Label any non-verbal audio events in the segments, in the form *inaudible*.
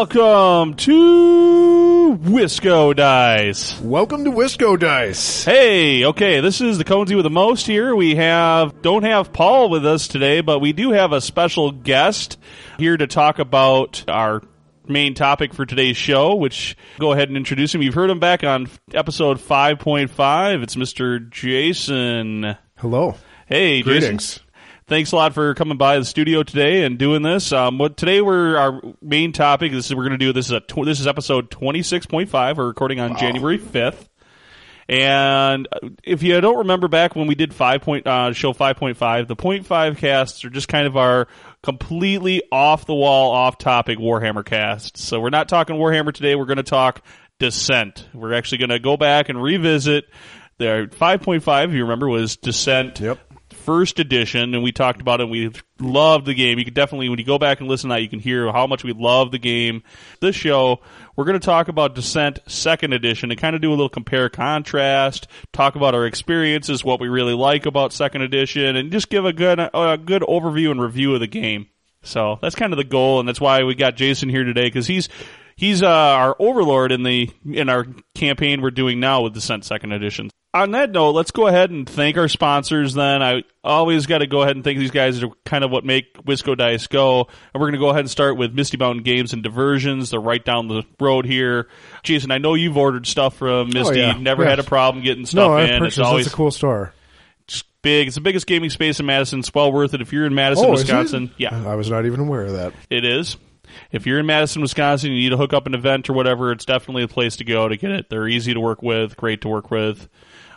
Welcome to WiscoDice. Welcome to WiscoDice. Hey, okay, this is the Conesy with the most here. We have don't have Paul with us today, but we do have a special guest here to talk about our main topic for today's show, which go ahead and introduce him. You've heard him back on episode 5.5. It's Mr. Jason. Hello. Hey, Jason. Thanks a lot for coming by the studio today and doing this. Um, what today we're our main topic. This is we're going to do. This is a tw- this is episode twenty six point five. We're recording on January fifth. And if you don't remember back when we did five point uh, show five point five, the point five casts are just kind of our completely off the wall, off topic Warhammer casts. So we're not talking Warhammer today. We're going to talk Descent. We're actually going to go back and revisit. The five point five, if you remember, was Descent Yep. First edition, and we talked about it. And we loved the game. You can definitely, when you go back and listen to that, you can hear how much we love the game. This show, we're going to talk about Descent second edition and kind of do a little compare contrast, talk about our experiences, what we really like about second edition, and just give a good a good overview and review of the game. So that's kind of the goal, and that's why we got Jason here today because he's he's uh, our overlord in the in our campaign we're doing now with Descent Second Edition. On that note, let's go ahead and thank our sponsors. Then I always got to go ahead and thank these guys are kind of what make WiscoDice go. And we're going to go ahead and start with Misty Mountain Games and Diversions. They're right down the road here. Jason, I know you've ordered stuff from Misty. Oh, yeah. Never Yes. had a problem getting stuff No, I in. purchased. It's always That's a cool store. big. It's the biggest gaming space in Madison. It's well worth it if you're in Madison, Oh. Wisconsin. Yeah. I was not even aware of that. It is. If you're in Madison, Wisconsin, you need to hook up an event or whatever, it's definitely a place to go to get it. They're easy to work with, great to work with.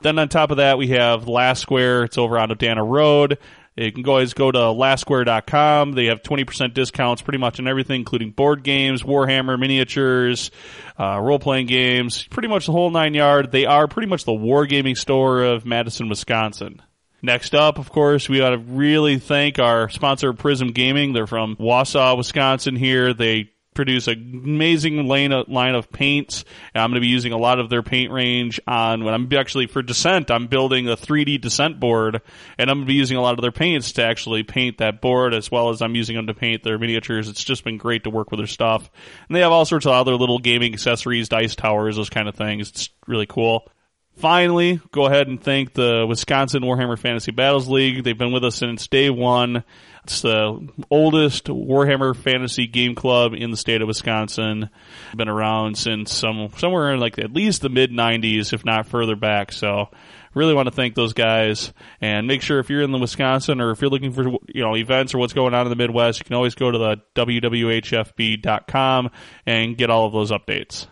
Then on top of that, we have Last Square. It's over on Odana Road. You can always go to lastsquare.com. They have 20% discounts pretty much on everything, including board games, Warhammer, miniatures, uh, role-playing games, pretty much the whole nine yard. They are pretty much the wargaming store of Madison, Wisconsin. Next up, of course, we ought to really thank our sponsor, Prism Gaming. They're from Wausau, Wisconsin here. They produce an amazing line of, line of paints. And I'm going to be using a lot of their paint range on when I'm actually for Descent. I'm building a 3D Descent board and I'm going to be using a lot of their paints to actually paint that board as well as I'm using them to paint their miniatures. It's just been great to work with their stuff. And they have all sorts of other little gaming accessories, dice towers, those kind of things. It's really cool. Finally, go ahead and thank the Wisconsin Warhammer Fantasy Battles League. They've been with us since day one. It's the oldest Warhammer fantasy game club in the state of Wisconsin. Been around since some somewhere in like at least the mid '90s, if not further back. So, really want to thank those guys. And make sure if you're in the Wisconsin or if you're looking for you know events or what's going on in the Midwest, you can always go to the wwhfb.com and get all of those updates.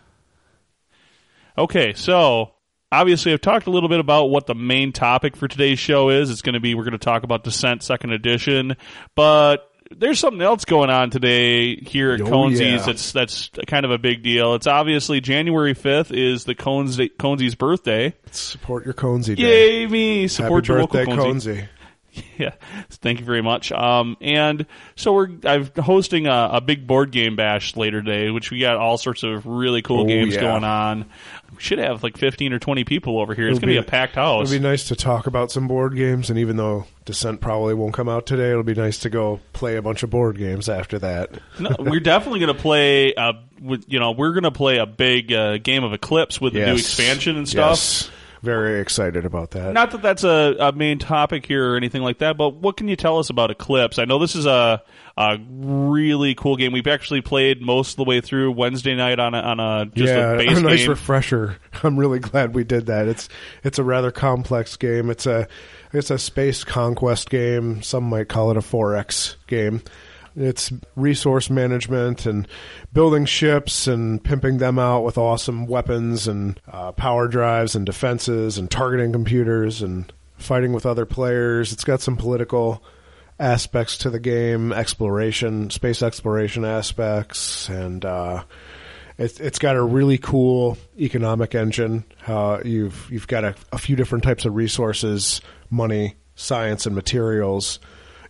Okay, so obviously I've talked a little bit about what the main topic for today's show is. It's going to be we're going to talk about Descent Second Edition, but there's something else going on today here at Oh, Conesies. yeah. That's that's kind of a big deal. It's obviously January 5th is the Cones Conesies birthday. Support your Conesy Day. Yay me! Support Happy your birthday, local. *laughs* Yeah, thank you very much. Um, and so we're I'm hosting a, a big board game bash later today, which we got all sorts of really cool Oh, games yeah. going on. We should have like 15 or 20 people over here. It's It'll gonna be, be- a packed house. It'll be nice to talk about some board games, and even though Descent probably won't come out today, it'll be nice to go play a bunch of board games after that. no, we're definitely gonna play. Uh, with, you know, we're gonna play a big uh, game of Eclipse with the new expansion and stuff. Yes. Very excited about that. Not that that's a, a main topic here or anything like that, but what can you tell us about Eclipse? I know this is a, a really cool game. We've actually played most of the way through Wednesday night on a, on a just yeah, *laughs* a base nice game. refresher. *laughs* I'm really glad we did that. It's it's a rather complex game. It's a it's a space conquest game. Some might call it a 4X game. It's resource management and building ships and pimping them out with awesome weapons and uh, power drives and defenses and targeting computers and fighting with other players. It's got some political aspects to the game, exploration, space exploration aspects, and uh, it's it's got a really cool economic engine. How you've you've got a, a few different types of resources, money, science, and materials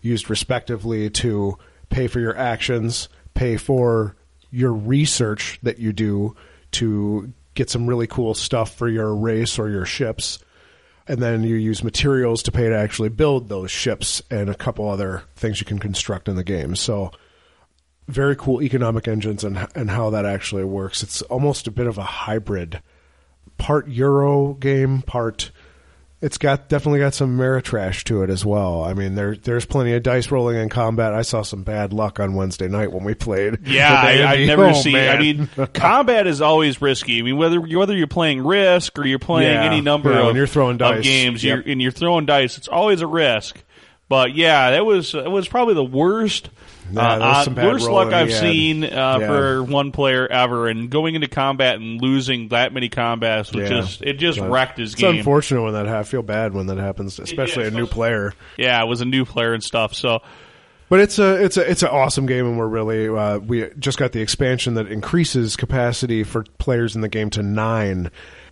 used respectively to pay for your actions, pay for your research that you do to get some really cool stuff for your race or your ships. And then you use materials to pay to actually build those ships and a couple other things you can construct in the game. So very cool economic engines and and how that actually works. It's almost a bit of a hybrid, part Euro game, part. It's got definitely got some Ameritrash to it as well. I mean, there there's plenty of dice rolling in combat. I saw some bad luck on Wednesday night when we played. Yeah, *laughs* I, I've never Oh, seen. I mean, *laughs* combat is always risky. I mean, whether whether you're playing Risk or you're playing Yeah, any number yeah, of you're throwing dice. games, Yep. you're, and you're throwing dice, it's always a risk. But yeah, that was it was probably the worst. Yeah, uh, uh, some bad worst luck I've seen uh, Yeah. for one player ever, and going into combat and losing that many combats was Yeah. just it just But wrecked his It's game. unfortunate when that ha- I feel bad when that happens, especially a new player. Yeah, it was a new player and stuff. So But it's a it's a it's an awesome game, and we're really uh, we just got the expansion that increases capacity for players in the game to nine.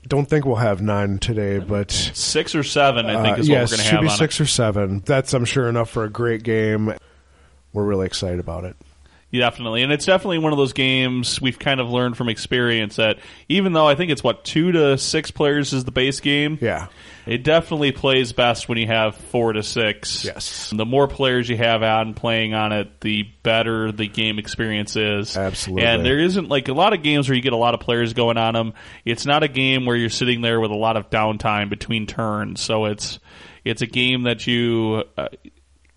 Don't think we'll have nine today, but six or seven, I think, uh, is yes, what we're going to should have be on it. six or seven. That's I'm sure enough for a great game. We're really excited about it. Yeah, Definitely, and it's definitely one of those games we've kind of learned from experience that even though I think it's what two to six players is the base game, Yeah, it definitely plays best when you have four to six. Yes. the more players you have on playing on it, the better the game experience is. Absolutely. and there isn't like a lot of games where you get a lot of players going on them. It's not a game where you're sitting there with a lot of downtime between turns, so it's it's a game that you. Uh,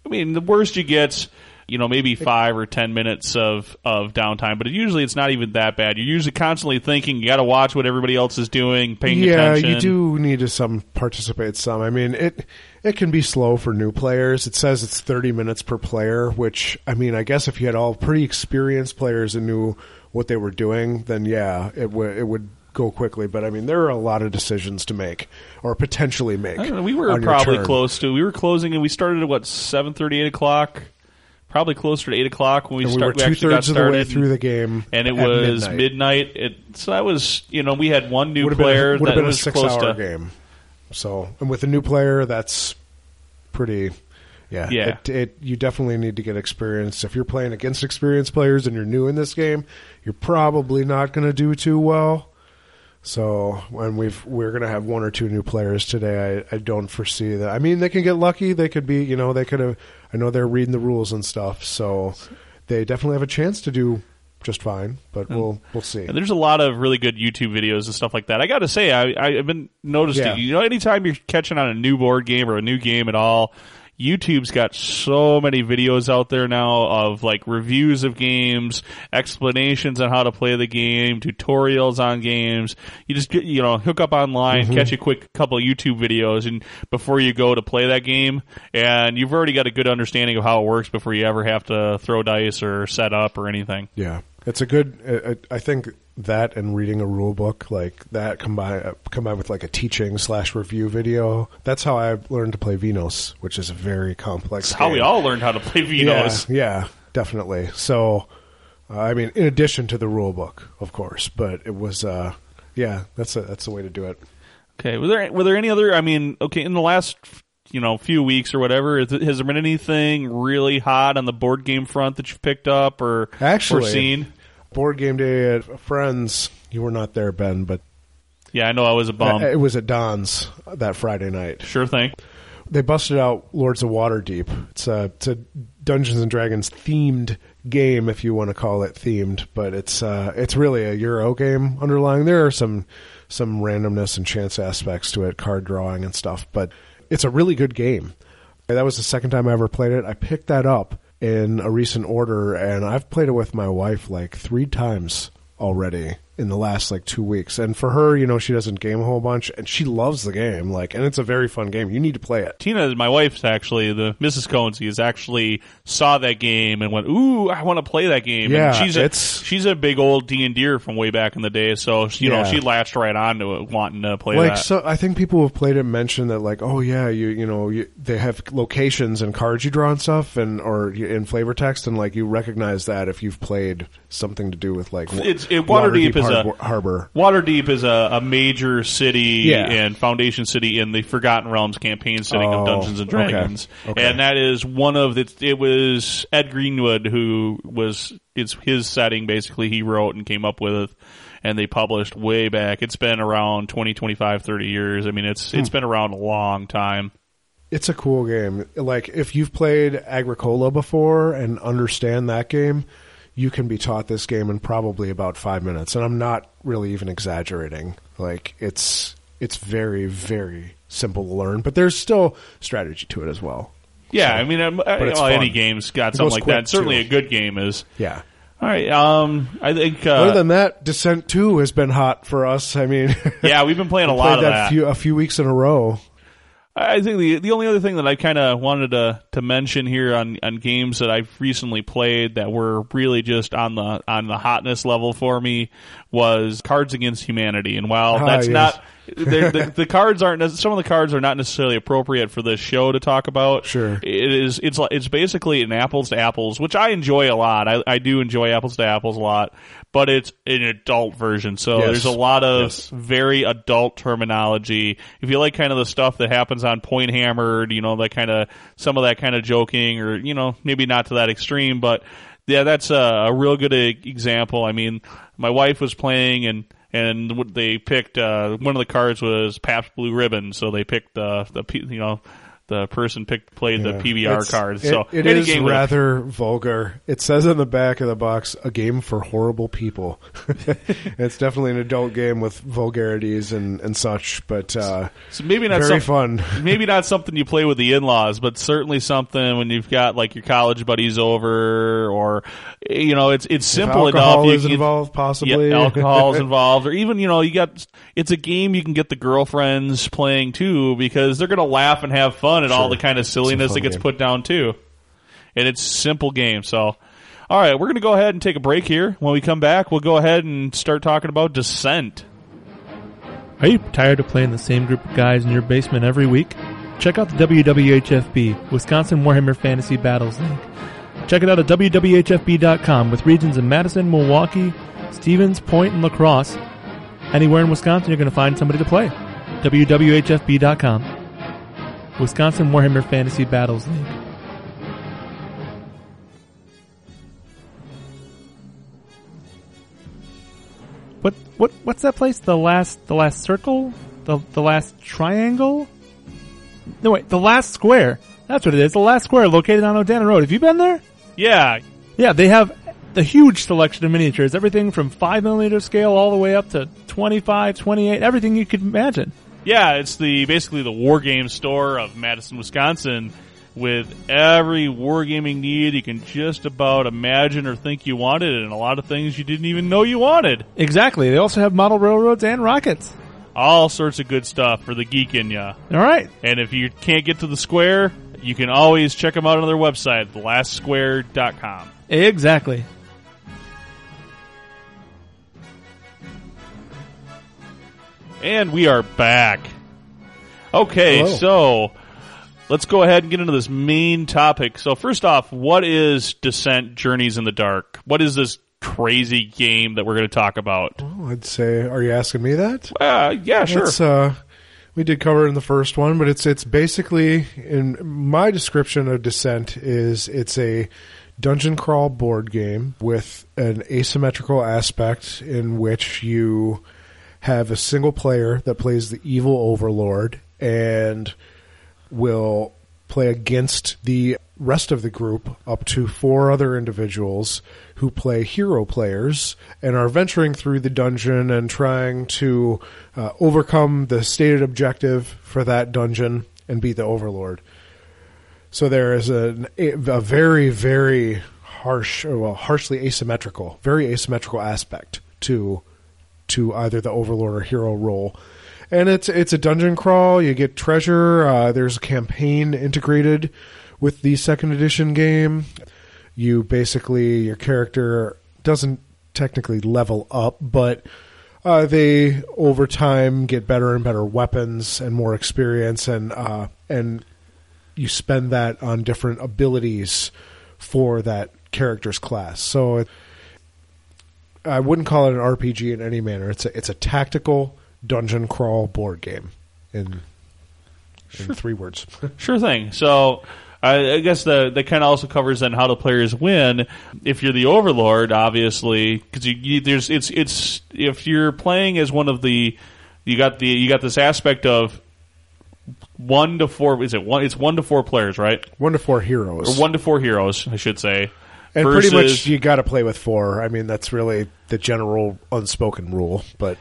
I mean, the worst you get, you know, maybe five or ten minutes of of downtime, but usually it's not even that bad. You're usually constantly thinking you got to watch what everybody else is doing, paying attention. yeah, attention. you do need to some participate some. I mean, it it can be slow for new players. It says it's 30 minutes per player, which I mean, I guess if you had all pretty experienced players and knew what they were doing, then yeah, it would it would go quickly. But I mean, there are a lot of decisions to make or potentially make. Know, we were probably close to. We were closing, and we started at what seven thirty, eight o'clock. Probably closer to eight o'clock when we, And we were two thirds of the way through the game, and it was midnight. midnight. It, so that was, you know, we had one new Would have player been, would that have been a was six close hour to. game. So, and with a new player, that's pretty. Yeah, Yeah. It, it, you definitely need to get experience. If you're playing against experienced players and you're new in this game, you're probably not going to do too well. So, when we've we're going to have one or two new players today, I, I don't foresee that. I mean, they can get lucky. They could be, you know, they could have. I know they're reading the rules and stuff, so they definitely have a chance to do just fine. But we'll we'll see. And there's a lot of really good YouTube videos and stuff like that. I got to say, I, I've been noticing. Yeah. You know, anytime you're catching on a new board game or a new game at all, YouTube's got so many videos out there now of like reviews of games, explanations on how to play the game, tutorials on games. You just get, you know, hook up online, Mm-hmm. catch a quick couple of YouTube videos and before you go to play that game and you've already got a good understanding of how it works before you ever have to throw dice or set up or anything. Yeah, it's a good. uh, I think that and reading a rule book like that combined uh, combined with like a teaching slash review video. That's how I learned to play Vinhos, which is a very complex. It's how we all learned how to play Vinhos. Yeah, yeah, definitely. So, uh, I mean, in addition to the rule book, of course, but it was. uh Yeah, that's a, that's the way to do it. Okay. Were there were there any other? I mean, okay, in the last you know few weeks or whatever, has there been anything really hot on the board game front that you've picked up or Actually- or seen? Board game day at Friends. You were not there, Ben, but Yeah, I know I was a bum. it was at Don's that Friday night. sure thing. they busted out Lords of Waterdeep. It's a it's a Dungeons and Dragons themed game, if you want to call it themed, but it's uh, it's really a Euro game underlying. There are some some randomness and chance aspects to it, card drawing and stuff, but it's a really good game. And that was the second time I ever played it. I picked that up in a recent order, and I've played it with my wife like three times already in the last like two weeks. And for her, you know, she doesn't game a whole bunch, and she loves the game. Like, and it's a very fun game. You need to play it. Tina, my wife's actually the Mrs. Conesy is actually saw that game and went, "Ooh, I want to play that game." Yeah, and she's a, she's a big old D and Deer from way back in the day, so you know she latched right onto it, wanting to play like that. so i think people who have played it mention that like oh yeah you you know you, they have locations and cards you draw and stuff and or in flavor text and like you recognize that if you've played something to do with like It's- it- Waterdeep is a- harbor Waterdeep is a, a major city Yeah. and foundation city in the Forgotten Realms campaign setting Oh, of Dungeons and. Dragons, Okay. and that is one of the. It was Ed Greenwood who was it's his setting basically. He wrote and came up with it, and they published way back. It's been around 20, 25, 30 years. I mean, it's Hmm. it's been around a long time. it's a cool game like if you've played agricola before and understand that game you can be taught this game in probably about five minutes, and I'm not really even exaggerating. Like it's it's very very simple to learn, but there's still strategy to it as well. Yeah, So- I mean, uh, it's well, any game's got It something like that. Certainly, too. a good game is. Yeah. All right. Um, I think. Uh, Other than that, Descent Two has been hot for us. I mean, yeah, we've been playing *laughs* a lot of that that. few, a few weeks in a row. I think the the only other thing that I kind of wanted to to mention here on on games that I've recently played that were really just on the on the hotness level for me was Cards Against Humanity. And while Ah, that's yes. not the, the *laughs* cards aren't some of the cards are not necessarily appropriate for this show to talk about. Sure. it is it's it's basically an apples to apples, which I enjoy a lot. I, I do enjoy apples to apples a lot, but it's an adult version, so Yes. there's a lot of Yes. very adult terminology. If you like kind of the stuff that happens on Point Hammered, you know, that kind of some of that kind of joking, or you know, maybe not to that extreme, but yeah, that's a, a real good example. I mean, my wife was playing and. And they picked uh, one of the cards was Pabst Blue Ribbon, so they picked the the you know the person picked played the Yeah. PBR It's- cards. it- So it is game with rather vulgar. It says in the back of the box, "A game for horrible people." *laughs* it's definitely an adult game with vulgarities and, and such, but uh, so maybe not very some- fun. *laughs* maybe not something you play with the in-laws, but certainly something when you've got like your college buddies over, or you know, it's it's simple alcohol enough. You is can- involved, possibly. Yeah, is *laughs* involved, or even you know, you got it's a game you can get the girlfriends playing too because they're gonna laugh and have fun at all the kind of silliness that gets game. put down too. And it's a simple game, so. All right, we're going to go ahead and take a break here. When we come back, we'll go ahead and start talking about Descent. Are you tired of playing the same group of guys in your basement every week? Check out the WWHFB, Wisconsin Warhammer Fantasy Battles League. Check it out at WWHFB.com with regions in Madison, Milwaukee, Stevens, Point, and La Crosse. Anywhere in Wisconsin, you're going to find somebody to play. WWHFB.com. Wisconsin Warhammer Fantasy Battles League. What what what's that place? The last the last circle? The the last triangle? No wait, the last square. That's what it is. The last square located on Odana Road. Have you been there? Yeah, Yeah, they have the huge selection of miniatures, everything from 5 millimeter scale all the way up to 25, 28, everything you could imagine. Yeah, it's the basically the war game store of Madison, Wisconsin, with every wargaming need you can just about imagine or think you wanted, and a lot of things you didn't even know you wanted. Exactly. They also have model railroads and rockets. All sorts of good stuff for the geek in ya. All right. And if you can't get to the square, you can always check them out on their website, thelastsquare.com. Exactly. And we are back. Okay, Hello. so let's go ahead and get into this main topic. So first off, what is Descent Journeys in the Dark? What is this crazy game that we're going to talk about? Oh, I'd say, are you asking me that? Uh, yeah, sure. It's, uh, we did cover it in the first one, but it's it's basically in my description of Descent is it's a dungeon crawl board game with an asymmetrical aspect in which you have a single player that plays the evil overlord and will play against the rest of the group up to four other individuals who play hero players and are venturing through the dungeon and trying to uh, overcome the stated objective for that dungeon and beat the overlord. So there is a, a very, very harsh, well, harshly asymmetrical, very asymmetrical aspect to to either the overlord or hero role. And it's it's a dungeon crawl. You get treasure. Uh, there's a campaign integrated with the second edition game. You basically your character doesn't technically level up, but uh, they over time get better and better weapons and more experience, and uh, and you spend that on different abilities for that character's class. So I wouldn't call it an RPG in any manner. It's a it's a tactical dungeon crawl board game in in three words. *laughs* Sure thing. So I, I guess the that kind of also covers then how the players win. If you're the overlord, obviously, because you, you, there's it's it's if you're playing as one of the you got the you got this aspect of one to four. Is it one? It's one to four players, right? One to four heroes. Or one to four heroes, I should say. And pretty much you got to play with four. I mean, that's really the general unspoken rule. But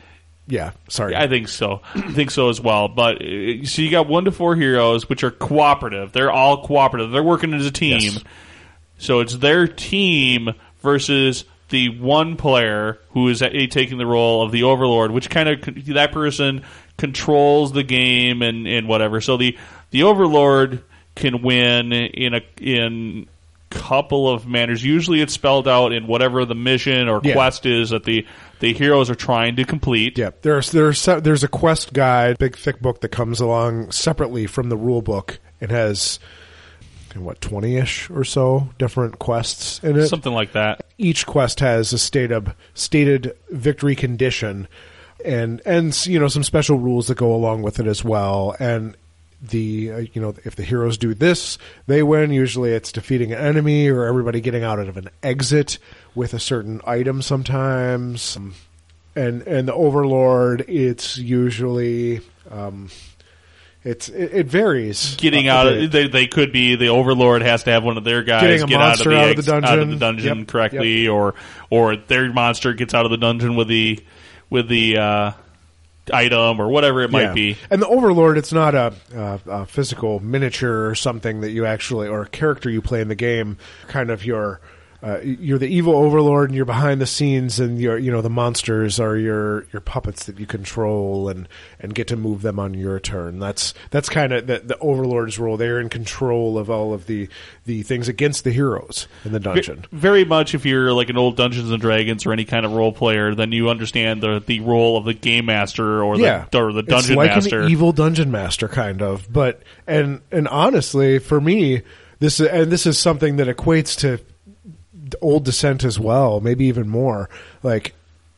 yeah, sorry. I think so. I think so as well. But uh, so you got one to four heroes, which are cooperative. They're all cooperative. They're working as a team. Yes. So it's their team versus the one player who is uh, taking the role of the overlord, which kind of that person controls the game and, and whatever. So the the overlord can win in a in couple of manners. Usually, it's spelled out in whatever the mission or Yeah. quest is that the the heroes are trying to complete. Yeah, there's there's there's a quest guide, big thick book that comes along separately from the rule book. It has what twenty ish or so different quests in it. Something like that. Each quest has a stated stated victory condition, and and you know some special rules that go along with it as well. And the uh, you know if the heroes do this, they win. Usually, it's defeating an enemy or everybody getting out of an exit with a certain item. Sometimes and and the overlord it's usually um it's it, it varies getting out of they, they could be the overlord has to have one of their guys get out of the, out of the ex- out of dungeon. the dungeon Yep, correctly or or their monster gets out of the dungeon with the with the uh, item or whatever it might Yeah. be and the overlord it's not a, a, a physical miniature or something that you actually or a character you play in the game kind of your uh, you're the evil overlord and you're behind the scenes and you're you know the monsters are your your puppets that you control and and get to move them on your turn. That's that's kind of the, the overlord's role. They're in control of all of the the things against the heroes in the dungeon. very much if you're like an old Dungeons and Dragons or any kind of role player then you understand the the role of the game master or the yeah, or the dungeon it's like master. an evil dungeon master, kind of. But and and honestly, for me, this and this is something that equates to old Descent as well, maybe even more. Like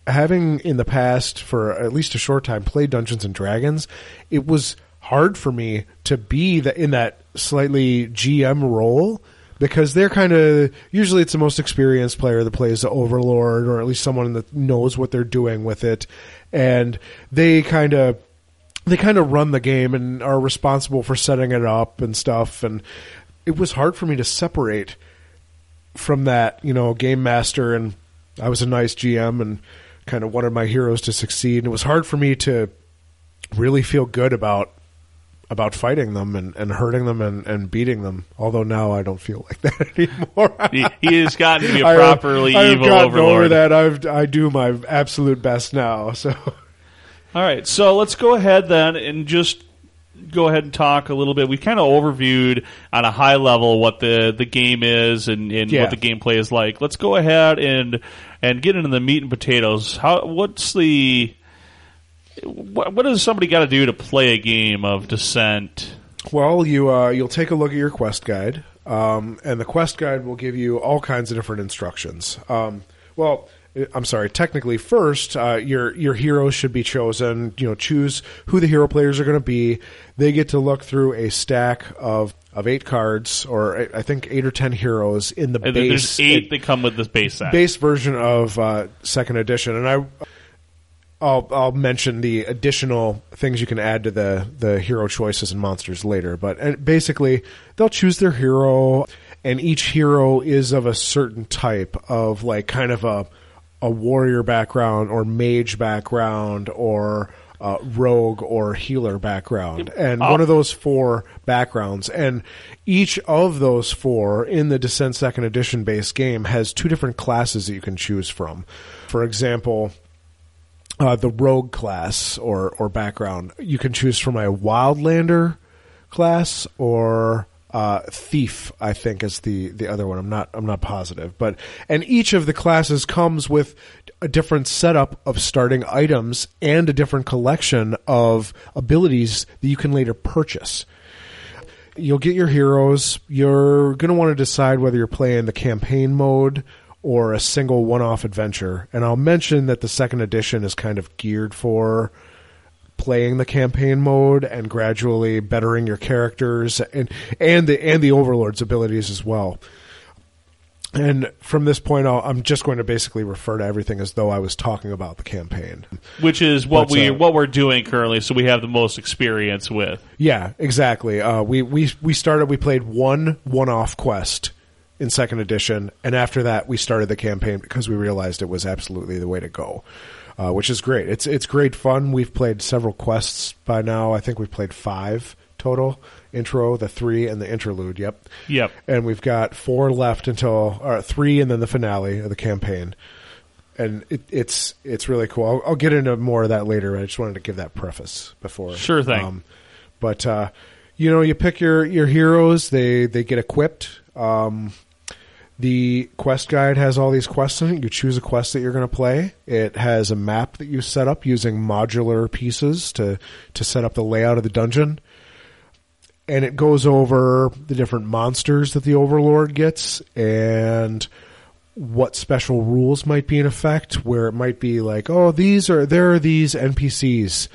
having in the past for at least a short time played Dungeons and Dragons, it was hard for me to be the, in that slightly GM role because they're kind of usually it's the most experienced player that plays the overlord or at least someone that knows what they're doing with it and they kind of they kind of run the game and are responsible for setting it up and stuff and it was hard for me to separate from that you know game master and I was a nice GM and kind of wanted my heroes to succeed and it was hard for me to really feel good about about fighting them and, and hurting them and, and beating them. Although now I don't feel *laughs* like that anymore. he, he has gotten to be a *laughs* properly I have evil gotten overlord over that. I've I do my absolute best now. So All right, so let's go ahead then and just go ahead and talk a little bit. We kind of overviewed on a high level what the, the game is and, and Yeah. what the gameplay is like. Let's go ahead and and get into the meat and potatoes. How what's the what, what does somebody got to do to play a game of Descent? Well, you uh, you'll take a look at your quest guide, um, and the quest guide will give you all kinds of different instructions. Um, well, I'm sorry. Technically, first uh, your your heroes should be chosen. You know, choose who the hero players are going to be. They get to look through a stack of of eight cards, or I think eight or ten heroes in the And base. There's eight that come with this base set. base version of uh, second edition, and I. I'll I'll mention the additional things you can add to the the hero choices and monsters later, but basically they'll choose their hero, and each hero is of a certain type of like kind of a a warrior background or mage background or uh, rogue or healer background, and one of those four backgrounds, and each of those four in the Descent Second Edition base game has two different classes that you can choose from. For example, uh, the rogue class or or background. You can choose from a wildlander class or uh, thief. I think is the the other one. I'm not I'm not positive, but and each of the classes comes with a different setup of starting items and a different collection of abilities that you can later purchase. You'll get your heroes. You're going to want to decide whether you're playing the campaign mode or a single one-off adventure. And I'll mention that the second edition is kind of geared for playing the campaign mode and gradually bettering your characters and and the and the overlord's abilities as well. And from this point on, I'm just going to basically refer to everything as though I was talking about the campaign. which is what What's we up? what we're doing currently, so we have the most experience with. Yeah, exactly. Uh, we we we started. We played one one-off quest in second edition, and after that, we started the campaign because we realized it was absolutely the way to go. Uh, which is great. It's it's great fun. We've played several quests by now. I think we've played five total. Intro, the three, and the interlude. Yep. Yep. And we've got four left until or three, and then the finale of the campaign. And it, it's it's really cool. I'll, I'll, get into more of that later. I just wanted to give that preface before. Sure thing. Um, but uh, you know, you pick your your heroes. They they get equipped. Um, the quest guide has all these quests in it. You choose a quest that you're going to play. It has a map that you set up using modular pieces to to set up the layout of the dungeon. And it goes over the different monsters that the Overlord gets and what special rules might be in effect where it might be like oh these are there are these npcs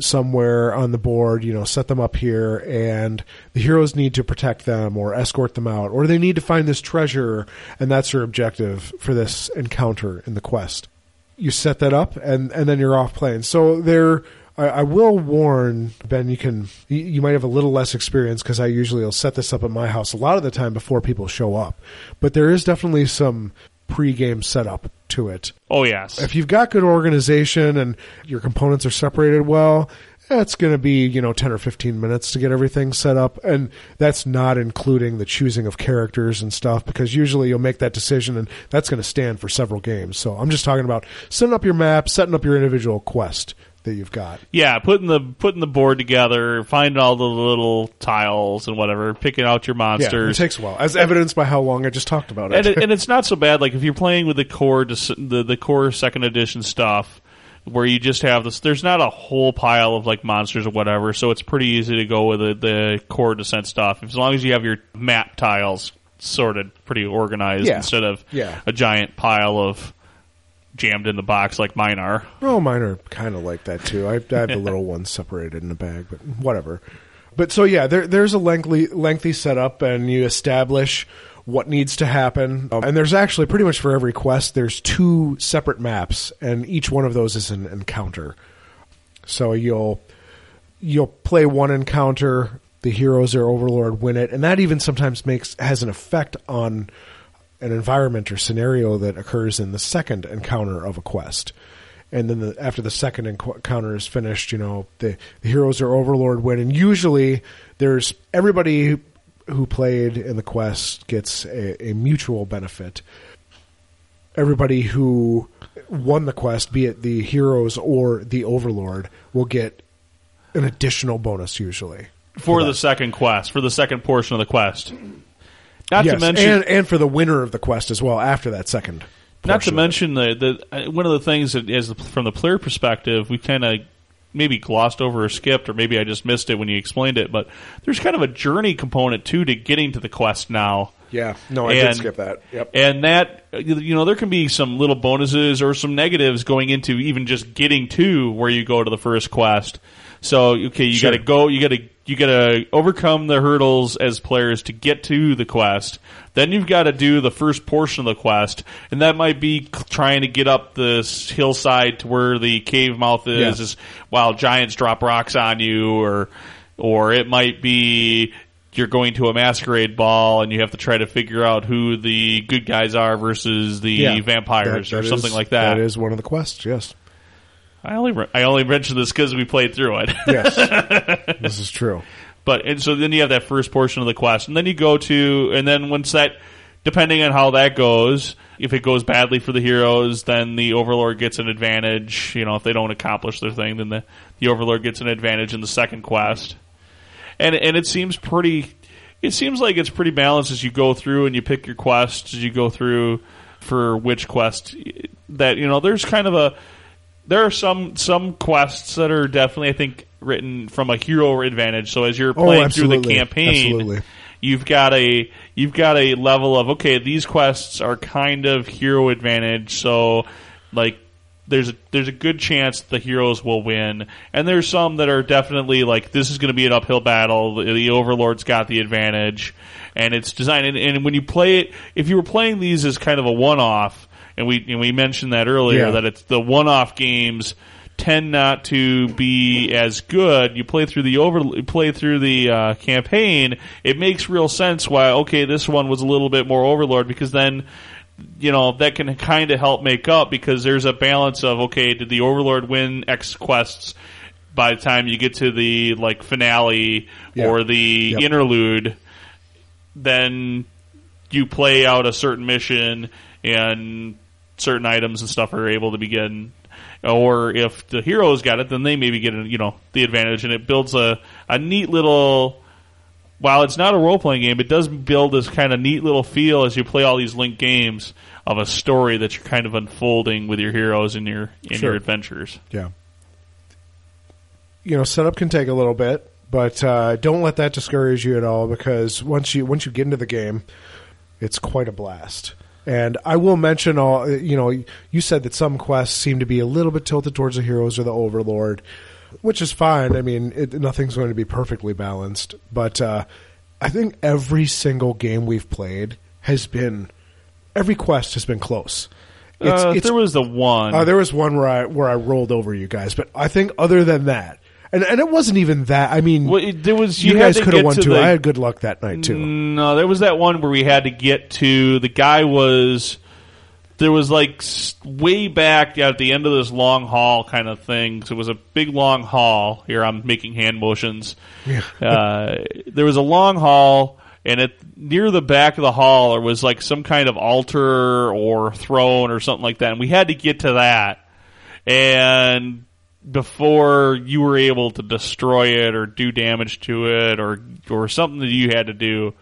somewhere on the board, you know, set them up here, and the heroes need to protect them or escort them out, or they need to find this treasure, and that's their objective for this encounter in the quest. You set that up, and and then you're off playing. So there. I, I will warn Ben. You can you, you might have a little less experience because I usually will set this up at my house a lot of the time before people show up. But there is definitely some pre-game setup to it. Oh yes. If you've got good organization and your components are separated well, that's going to be, you know, 10 or 15 minutes to get everything set up. And that's not including the choosing of characters and stuff because usually you'll make that decision and that's going to stand for several games. So I'm just talking about setting up your map, setting up your individual quest that you've got. Yeah, putting the putting the board together, finding all the little tiles and whatever, picking out your monsters. Yeah, it takes a while, as evidenced by how long I just talked about it. And, it, and it's not so bad. Like if you're playing with the core the the core second edition stuff, where you just have this. There's not a whole pile of like monsters or whatever, so it's pretty easy to go with the, the core descent stuff. As long as you have your map tiles sorted, pretty organized, yeah. instead of yeah. a giant pile of jammed in the box like mine are. Oh, mine are kind of like that too. I, I have the little *laughs* ones separated in a bag, but whatever. But so yeah, there, there's a lengthy lengthy setup, and you establish what needs to happen. Um, and there's actually pretty much for every quest, there's two separate maps, and each one of those is an encounter. So you'll you'll play one encounter, the heroes or overlord win it, and that even sometimes makes has an effect on an environment or scenario that occurs in the second encounter of a quest. And then the, after the second encounter is finished, you know, the, the heroes or overlord win. And usually there's everybody who played in the quest gets a, a mutual benefit. Everybody who won the quest, be it the heroes or the overlord, will get an additional bonus usually. For, for the second quest, for the second portion of the quest. Not yes, to mention, and, and for the winner of the quest as well after that second. Not to mention the the uh, one of the things that is from the player perspective, we kind of maybe glossed over or skipped, or maybe I just missed it when you explained it. But there's kind of a journey component too to getting to the quest now. Yeah, no, I and, did skip that. Yep. And that you know there can be some little bonuses or some negatives going into even just getting to where you go to the first quest. So okay, you Sure. got to go. You got to you got to overcome the hurdles as players to get to the quest. Then you've got to do the first portion of the quest, and that might be trying to get up this hillside to where the cave mouth is, Yeah. is while giants drop rocks on you, or or it might be you're going to a masquerade ball and you have to try to figure out who the good guys are versus the Yeah. vampires That- or something is- like that. That is one of the quests. Yes. I only re- I only mentioned this because we played through it. *laughs* Yes. this is true. But and so then you have that first portion of the quest, and then you go to, and then once that, depending on how that goes, if it goes badly for the heroes, then the Overlord gets an advantage. You know, if they don't accomplish their thing, then the the Overlord gets an advantage in the second quest. And and it seems pretty. It seems like it's pretty balanced as you go through and you pick your quests as you go through for which quest that you know. There's kind of a there are some some quests that are definitely I think written from a hero advantage. So as you're Oh, playing through the campaign, Absolutely. you've got a you've got a level of okay, these quests are kind of hero advantage. So like there's a there's a good chance the heroes will win, and there's some that are definitely like this is going to be an uphill battle. The, the Overlord's got the advantage, and it's designed. And, and when you play it, if you were playing these as kind of a one off, and we and we mentioned that earlier Yeah. that it's the one off games tend not to be as good. You play through the over, play through the uh, campaign. It makes real sense why okay, this one was a little bit more Overlord because then you know that can kind of help make up because there's a balance of okay, did the Overlord win X quests? By the time you get to the like finale Yeah. or the Yep. interlude, then you play out a certain mission and certain items and stuff are able to begin or if the heroes got it then they maybe get you know the advantage and it builds a, a neat little while it's not a role playing game it does build this kind of neat little feel as you play all these linked games of a story that you're kind of unfolding with your heroes in your in Sure. your adventures Yeah. You know, setup can take a little bit, but uh, don't let that discourage you at all because once you once you get into the game, it's quite a blast. And I will mention all you know, you said that some quests seem to be a little bit tilted towards the heroes or the overlord, which is fine. I mean, it, nothing's going to be perfectly balanced, but uh, I think every single game we've played has been every quest has been close. It's, uh, it's there was the one uh, there was one where I where I rolled over you guys, but I think other than that, and and it wasn't even that. I mean, well, it- there was you, you, guys could have won to too. the- I had good luck that night too. No, there was that one where we had to get to the guy was there was like way back at the end of this long hall kind of thing. So it was a big long hall. Here I'm making hand motions. uh, there was a long hall, and at near the back of the hall there was like some kind of altar or throne or something like that, and we had to get to that. And before you were able to destroy it or do damage to it or or something that you had to do.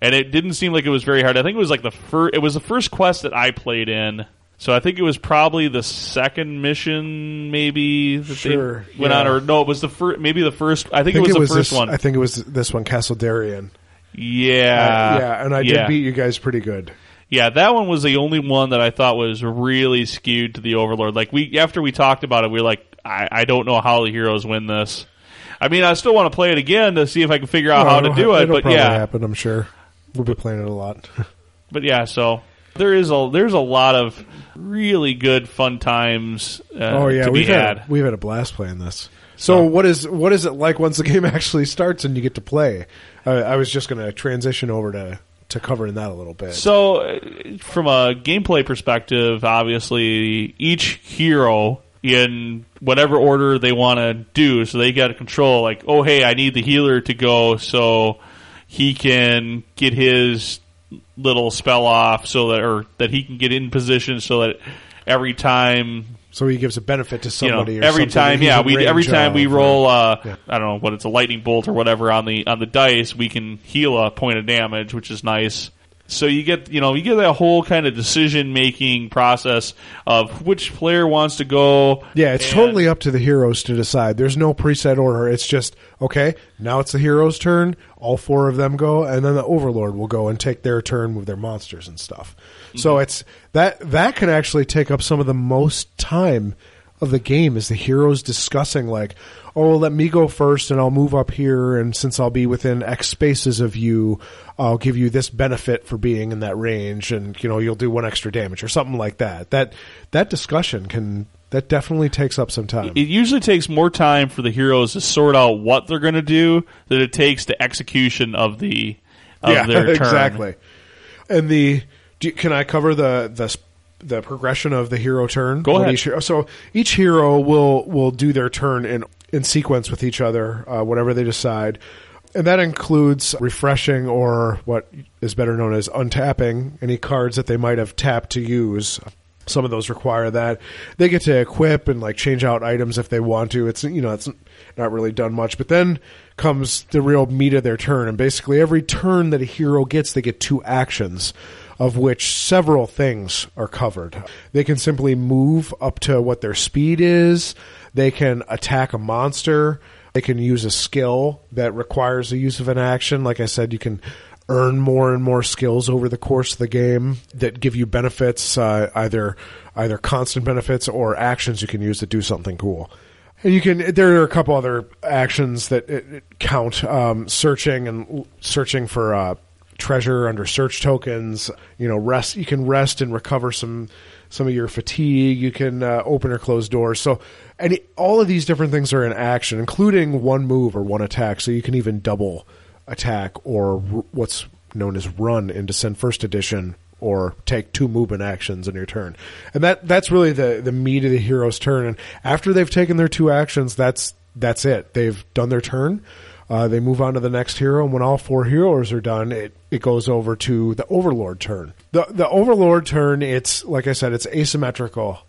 And it didn't seem like it was very hard. I think it was like the first. It was the first quest that I played in. So I think it was probably the second mission, maybe that Sure, they went on, or no, it was the first. Maybe the first. I think, I think it was the first this, one. I think it was this one, Castle Daerion. yeah, uh, yeah, and I yeah. did beat you guys pretty good. Yeah, that one was the only one that I thought was really skewed to the Overlord. Like we after we talked about it, we were like, I, I don't know how the heroes win this. I mean, I still want to play it again to see if I can figure out Oh, how to do it. But probably yeah, happen. I'm sure we'll be playing it a lot. *laughs* but yeah. So there is a there's a lot of really good fun times. Uh, oh yeah, to we've be had, had. we've had a blast playing this. So what is what is it like once the *laughs* game actually starts and you get to play? Uh, I was just going to transition over to to covering that a little bit. So, uh, from a gameplay perspective, obviously, each hero in whatever order they want to do, so they got to control. Like, oh, hey, I need the healer to go so he can get his little spell off, so that or that he can get in position, so that every time So he gives a benefit to you know, somebody. or every time, yeah, we every time we roll, uh, Yeah. I don't know what it's a lightning bolt or whatever on the on the dice, we can heal a point of damage, which is nice. So you get you know you get that whole kind of decision making process of which player wants to go. Yeah, it's and- totally up to the heroes to decide. There's no preset order. It's just okay. Now it's the heroes' turn. All four of them go, and then the overlord will go and take their turn with their monsters and stuff. So Mm-hmm. it's that that can actually take up some of the most time of the game is the heroes discussing like, oh, let me go first, and I'll move up here, and since I'll be within X spaces of you, I'll give you this benefit for being in that range, and you know you'll do one extra damage or something like that. That that discussion can that definitely takes up some time. It usually takes more time for the heroes to sort out what they're going to do than it takes the execution of the of yeah, their *laughs* turn. exactly. And the do, can I cover the the the progression of the hero turn? Go ahead. Each, hero- so each hero will will do their turn in in sequence with each other, uh, whatever they decide. And that includes refreshing or what is better known as untapping any cards that they might have tapped to use. Some of those require that. They get to equip and like change out items if they want to. It's you know, it's not really done much. But then comes the real meat of their turn. And basically every turn that a hero gets, they get two actions of which several things are covered. They can simply move up to what their speed is. They can attack a monster. They can use a skill that requires the use of an action. Like I said, you can earn more and more skills over the course of the game that give you benefits, uh, either either constant benefits or actions you can use to do something cool. And you can. There are a couple other actions that it, it count: um, searching and searching for uh, treasure under search tokens. You know, rest. You can rest and recover some some of your fatigue. You can uh, open or close doors. So, any all of these different things are in action, including one move or one attack. So you can even double attack or r- what's known as run in Descent First Edition, or take two movement actions in your turn. And that that's really the the meat of the hero's turn. And after they've taken their two actions, that's that's it. They've done their turn. Uh, they move on to the next hero, and when all four heroes are done, it, it goes over to the Overlord turn. The the Overlord turn, it's like I said, it's asymmetrical.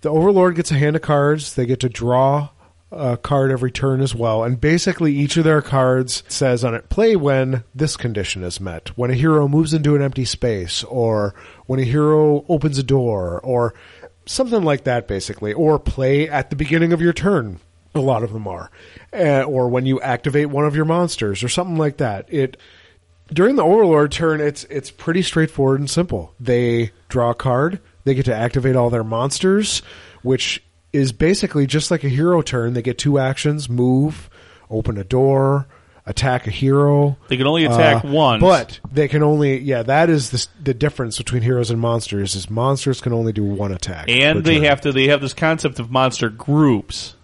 The Overlord gets a hand of cards. They get to draw a card every turn as well, and basically each of their cards says on it, "Play when this condition is met." When a hero moves into an empty space, or when a hero opens a door, or something like that, basically, or play at the beginning of your turn. A lot of them are, uh, or when you activate one of your monsters, or something like that. It during the Overlord turn, it's it's pretty straightforward and simple. They draw a card. They get to activate all their monsters, which is basically just like a hero turn. They get two actions: move, open a door, attack a hero. They can only attack Uh, once. but they can only yeah. That is the the difference between heroes and monsters. Is monsters can only do one attack, and they turn. have to they have this concept of monster groups.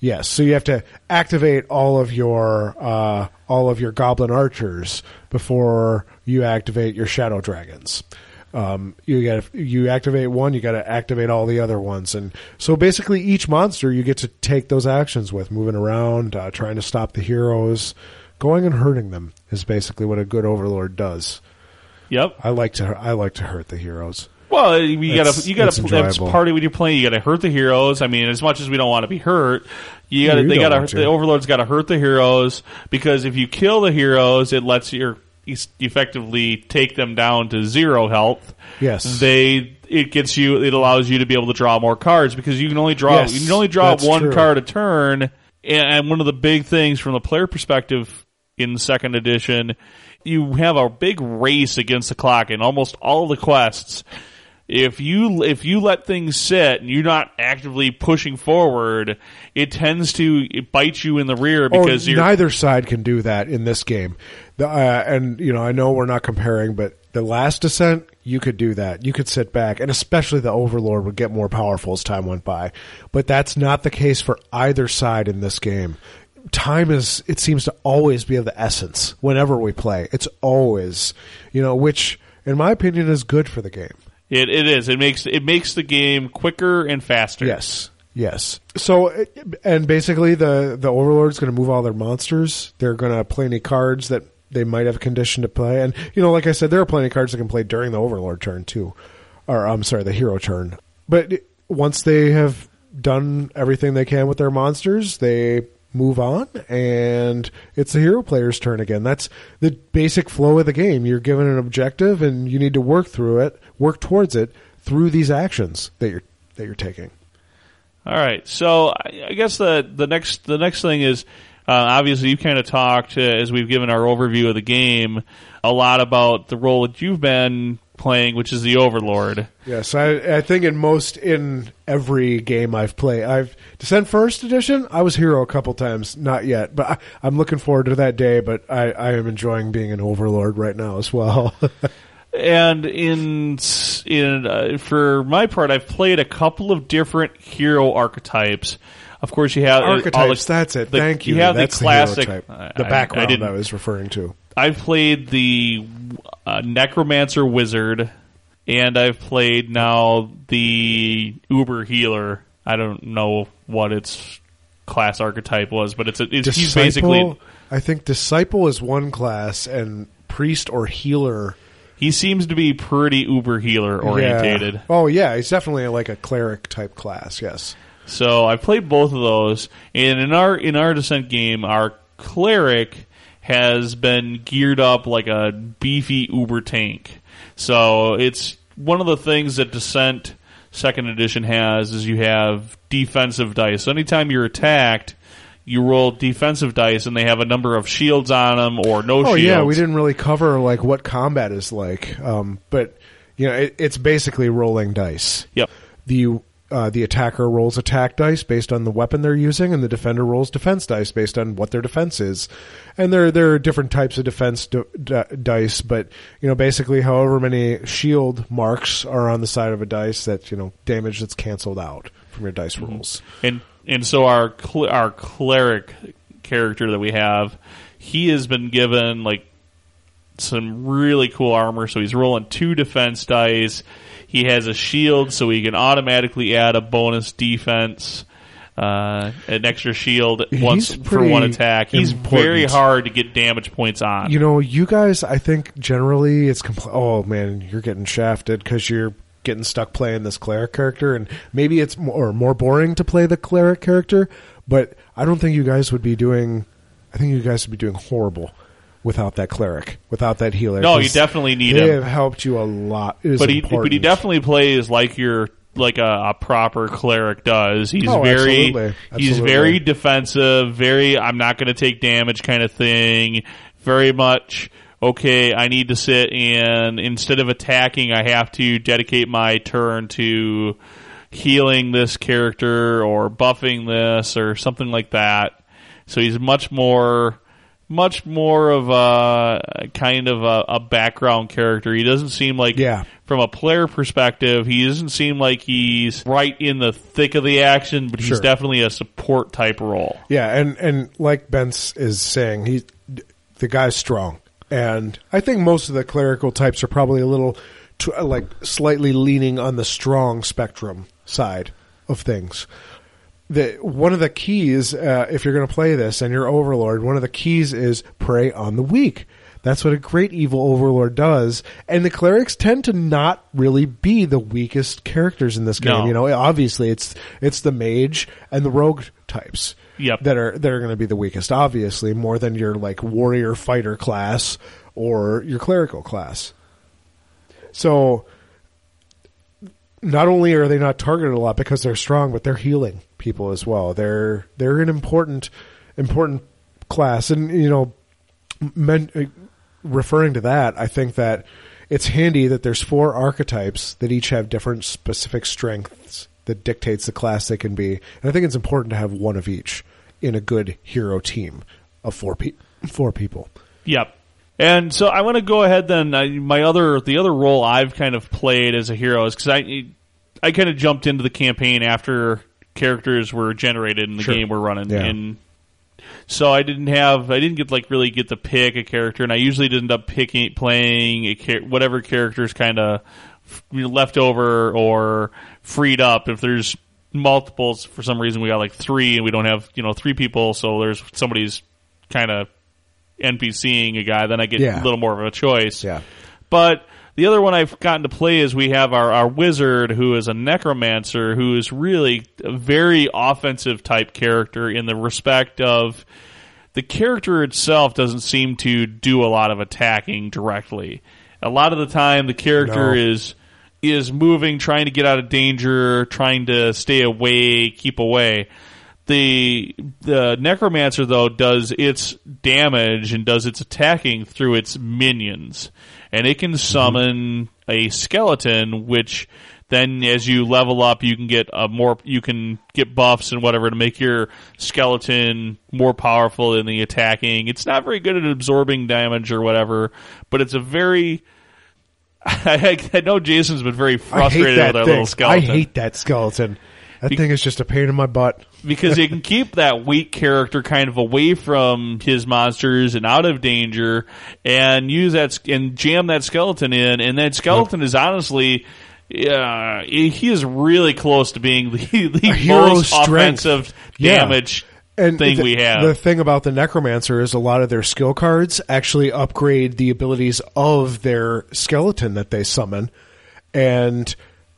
Yes, so you have to activate all of your uh, all of your goblin archers before you activate your shadow dragons. Um, you got you activate one, you got to activate all the other ones, and so basically each monster you get to take those actions with, moving around, uh, trying to stop the heroes, going and hurting them is basically what a good overlord does. Yep. I like to I like to hurt the heroes. Well, you gotta you gotta it's that's part of when you're playing. You gotta hurt the heroes. I mean, as much as we don't want to be hurt, you gotta You they want to. the overlords gotta hurt the heroes because if you kill the heroes, it lets your you effectively take them down to zero health. Yes. they it gets you it allows you to be able to draw more cards because you can only draw Yes, you can only draw one true. card a turn. And- one of the big things from the player perspective in second edition, you have a big race against the clock in almost all the quests. If you if you let things sit and you're not actively pushing forward, it tends to bite you in the rear oh, because oh, you're neither side can do that in this game. The, uh, and you know, I know we're not comparing, but the last descent, you could do that. You could sit back, and especially the Overlord would get more powerful as time went by. But that's not the case for either side in this game. Time is, it seems to always be of the essence whenever we play. It's always, you know, which, in my opinion, is good for the game. it, it is it makes it makes the game quicker and faster. Yes. Yes. So, and basically, the the Overlord's going to move all their monsters. They're going to play any cards that they might have a condition to play, and you know, like I said, there are plenty of cards that can play during the Overlord turn too, or I'm sorry, the hero turn. But once they have done everything they can with their monsters, they move on, and it's the hero player's turn again. That's the basic flow of the game. You're given an objective, and you need to work through it, work towards it through these actions that you're that you're taking. All right. So I, guess the the next the next thing is obviously you kind of talked uh, as we've given our overview of the game a lot about the role that you've been playing, which is the Overlord. Yes, I, I think in most in every game I've played, I've Descent First Edition. I was hero a couple times, not yet, but I, I'm looking forward to that day. But I, I am enjoying being an Overlord right now as well. *laughs* And in in uh, for my part, I've played a couple of different hero archetypes. Of course, you have uh, all the- Archetypes, that's it. the- Thank you. You have that's the classic. the, type. I- the background I I, didn't, was referring to. I've played the uh, Necromancer Wizard, and I've played now the Uber Healer. I don't know what its class archetype was, but it's a, it's he's basically Disciple, I think disciple is one class, and priest or healer he seems to be pretty Uber Healer orientated. Yeah. Oh yeah, he's definitely like a cleric type class. Yes. So I played both of those, and in our in our descent game, our cleric has been geared up like a beefy Uber tank. So it's one of the things that Descent Second Edition has is you have defensive dice. So anytime you're attacked, you roll defensive dice, and they have a number of shields on them or no Oh shields. yeah, we didn't really cover like what combat is like, um, but you know it, it's basically rolling dice. Yep. The uh, the attacker rolls attack dice based on the weapon they're using, and the defender rolls defense dice based on what their defense is. And there there are different types of defense d- d- dice, but you know basically however many shield marks are on the side of a dice, that you know damage that's canceled out from your dice rolls. and and so our cl- our cleric character that we have, he has been given like some really cool armor. So he's rolling two defense dice. He has a shield, so he can automatically add a bonus defense, uh, an extra shield once He's for one attack. He's important. very hard to get damage points on. You know, you guys, I think generally it's compl- oh man, you're getting shafted because you're getting stuck playing this cleric character, and maybe it's more more boring to play the cleric character. But I don't think you guys would be doing. I think you guys would be doing horrible without that cleric, without that healer. no, you definitely need They him. have helped you a lot. But he important. but he definitely plays like your like a, a proper cleric does. He's Oh, very absolutely. he's very defensive, very I'm not going to take damage kind of thing. Very much okay. I need to sit and instead of attacking, I have to dedicate my turn to healing this character or buffing this or something like that. So he's much more much more of a kind of a, a background character. He doesn't seem like Yeah. from a player perspective, he doesn't seem like he's right in the thick of the action, but he's definitely a support type role. Yeah, and and like Ben's is saying, he the guy's strong, and I think most of the clerical types are probably a little like slightly leaning on the strong spectrum side of things. The one of the keys, uh, if you're going to play this and you're Overlord, one of the keys is prey on the weak. That's what a great evil overlord does, and the clerics tend to not really be the weakest characters in this game. No. You know, obviously it's it's the mage and the rogue types Yep. that are that are going to be the weakest. Obviously, more than your like warrior fighter class or your clerical class. So, not only are they not targeted a lot because they're strong, but they're healing people as well. They're they're an important important class, and you know, men, uh, referring to that, I think that it's handy that there's four archetypes that each have different specific strengths that dictates the class they can be, and I think it's important to have one of each in a good hero team of four pe- four people. Yep. And so I want to go ahead then. I, my other the other role I've kind of played as a hero is because I I kind of jumped into the campaign after characters were generated in the Sure. game we're running, Yeah. and so I didn't have I didn't get like really get to pick a character, and I usually did end up picking playing a char- whatever characters kind of left over or freed up. If there's multiples for some reason, we got like three, and we don't have you know three people, so there's somebody's kind of NPCing a guy, then I get Yeah. a little more of a choice. Yeah. But the other one I've gotten to play is we have our, our wizard who is a necromancer who is really a very offensive type character in the respect of the character itself doesn't seem to do a lot of attacking directly. A lot of the time the character No. is is moving, trying to get out of danger, trying to stay away, keep away. The the necromancer though does its damage and does its attacking through its minions, and it can mm-hmm. summon a skeleton, which then as you level up, you can get a more you can get buffs and whatever to make your skeleton more powerful in the attacking. It's not very good at absorbing damage or whatever, but it's a very *laughs* I, I know Jason's been very frustrated with our thing. little skeleton. I hate that skeleton. That thing is just a pain in my butt. because you can *laughs* keep that weak character kind of away from his monsters and out of danger, and use that and jam that skeleton in, and that skeleton is honestly. Yeah, he is really close to being the, *laughs* the most strength. offensive Yeah. damage and thing the, we have. The thing about the necromancer is a lot of their skill cards actually upgrade the abilities of their skeleton that they summon, and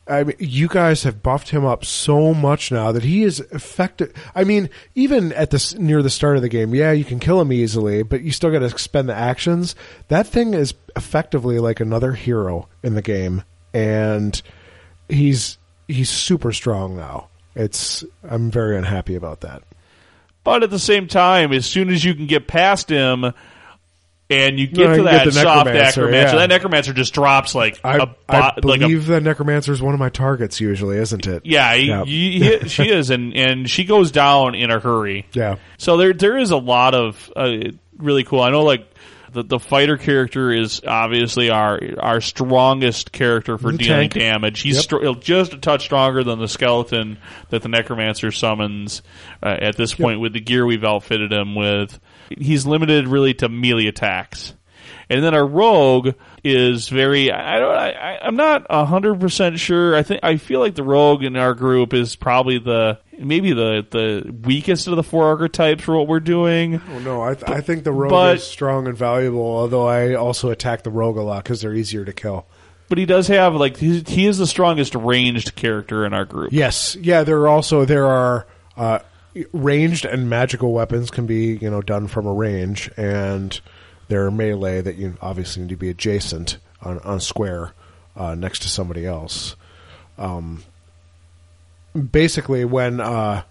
I mean, you guys have buffed him up so much now that he is effective. I mean, even at the near the start of the game, yeah, you can kill him easily, but you still got to spend the actions. That thing is effectively like another hero in the game, and he's he's super strong now. It's I'm very unhappy about that. But at the same time, as soon as you can get past him, and you get you to that get soft necromancer, necromancer. yeah. That necromancer just drops like I, a I bo- like a believe that necromancer is one of my targets usually, isn't it? yeah, Yeah. he- he- she *laughs* is, and and she goes down in a hurry. Yeah. So there there is a lot of uh, really cool. I know like the the fighter character is obviously our our strongest character for The dealing tank. damage. He's Yep. str- just a touch stronger than the skeleton that the necromancer summons uh, at this point with the gear we've outfitted him with. He's limited really to melee attacks. And then our rogue is very. I don't. I, I'm not hundred percent sure. I think I feel like the rogue in our group is probably the maybe the the weakest of the four archetypes for what we're doing. Oh, no, I, th- I think the rogue but- is strong and valuable. Although I also attack the rogue a lot because they're easier to kill. But he does have like he, he is the strongest ranged character in our group. Yes, yeah. There are also there are uh, ranged and magical weapons can be you know done from a range, and there are melee that you obviously need to be adjacent on on square uh, next to somebody else. Um, basically, when uh,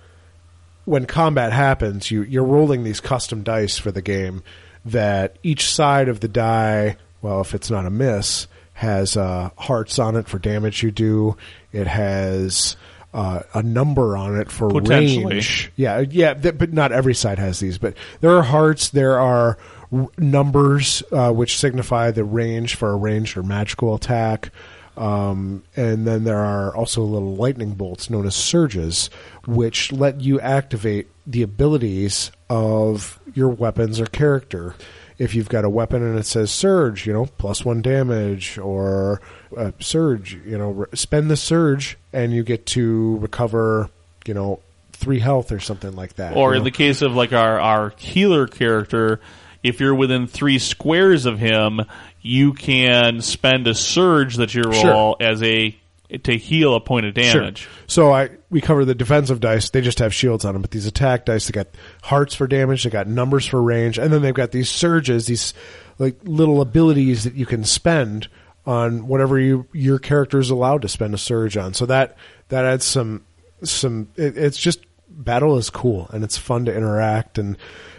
when combat happens, you you're rolling these custom dice for the game that each side of the die, well, if it's not a miss, has uh, hearts on it for damage you do. It has uh, a number on it for range. Yeah, yeah, th- but not every side has these. But there are hearts. There are r- numbers uh, which signify the range for a ranged or magical attack. Um, and then there are also little lightning bolts known as surges, which let you activate the abilities of your weapons or character. If you've got a weapon and it says surge, you know, plus one damage, or uh, surge, you know, re- spend the surge and you get to recover, you know, three health or something like that. Or you in know? the case of like our our healer character, if you're within three squares of him, you can spend a surge that you roll as a to heal a point of damage. Sure. So I we cover the defensive dice. They just have shields on them, but these attack dice they got hearts for damage. They got numbers for range, and then they've got these surges, these like little abilities that you can spend on whatever you your character is allowed to spend a surge on. So that that adds some some. It, it's just battle is cool and it's fun to interact and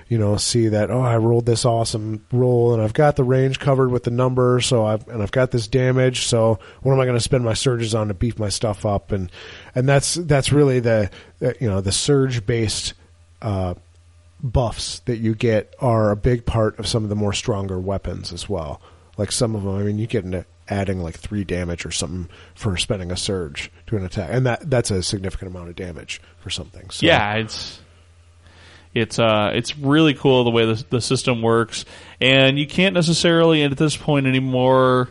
you know see that oh I rolled this awesome roll and I've got the range covered with the number so I've and I've got this damage so what am I going to spend my surges on to beef my stuff up and and that's that's really the you know the surge based uh, buffs that you get are a big part of some of the more stronger weapons as well like some of them I mean you get into adding like three damage or something for spending a surge to an attack and that that's a significant amount of damage for something so Yeah, it's it's uh it's really cool the way the the system works, and you can't necessarily at this point anymore.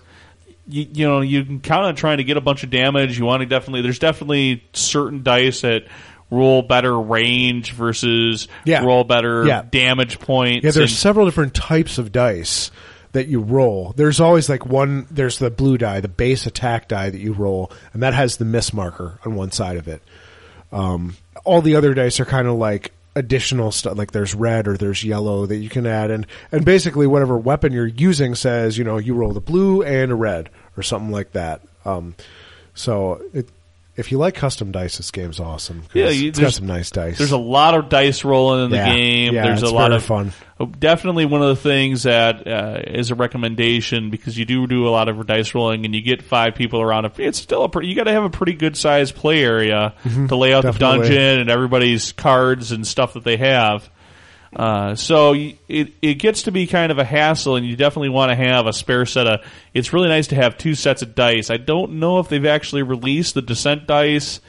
You, you know you can count on trying to get a bunch of damage. You want to definitely there's definitely certain dice that roll better range versus Yeah. roll better Yeah. damage points. Yeah, there's and- several different types of dice that you roll. There's always like one. There's the blue die, the base attack die that you roll, and that has the miss marker on one side of it. Um, all the other dice are kind of like additional stuff. Like there's red or there's yellow that you can add, and and basically whatever weapon you're using says you know you roll the blue and a red or something like that. Um, so it, if you like custom dice, this game's awesome. Yeah, you- it's got some nice dice. There's a lot of dice rolling in the Yeah. game. Yeah, There's it's a lot of fun. Definitely one of the things that uh, is a recommendation because you do do a lot of dice rolling and you get five people around. It's still a pretty, you got to have a pretty good sized play area to lay out Mm-hmm. Definitely. the dungeon and everybody's cards and stuff that they have. Uh, so it it gets to be kind of a hassle, and you definitely want to have a spare set of. It's really nice to have two sets of dice. I don't know if they've actually released the descent dice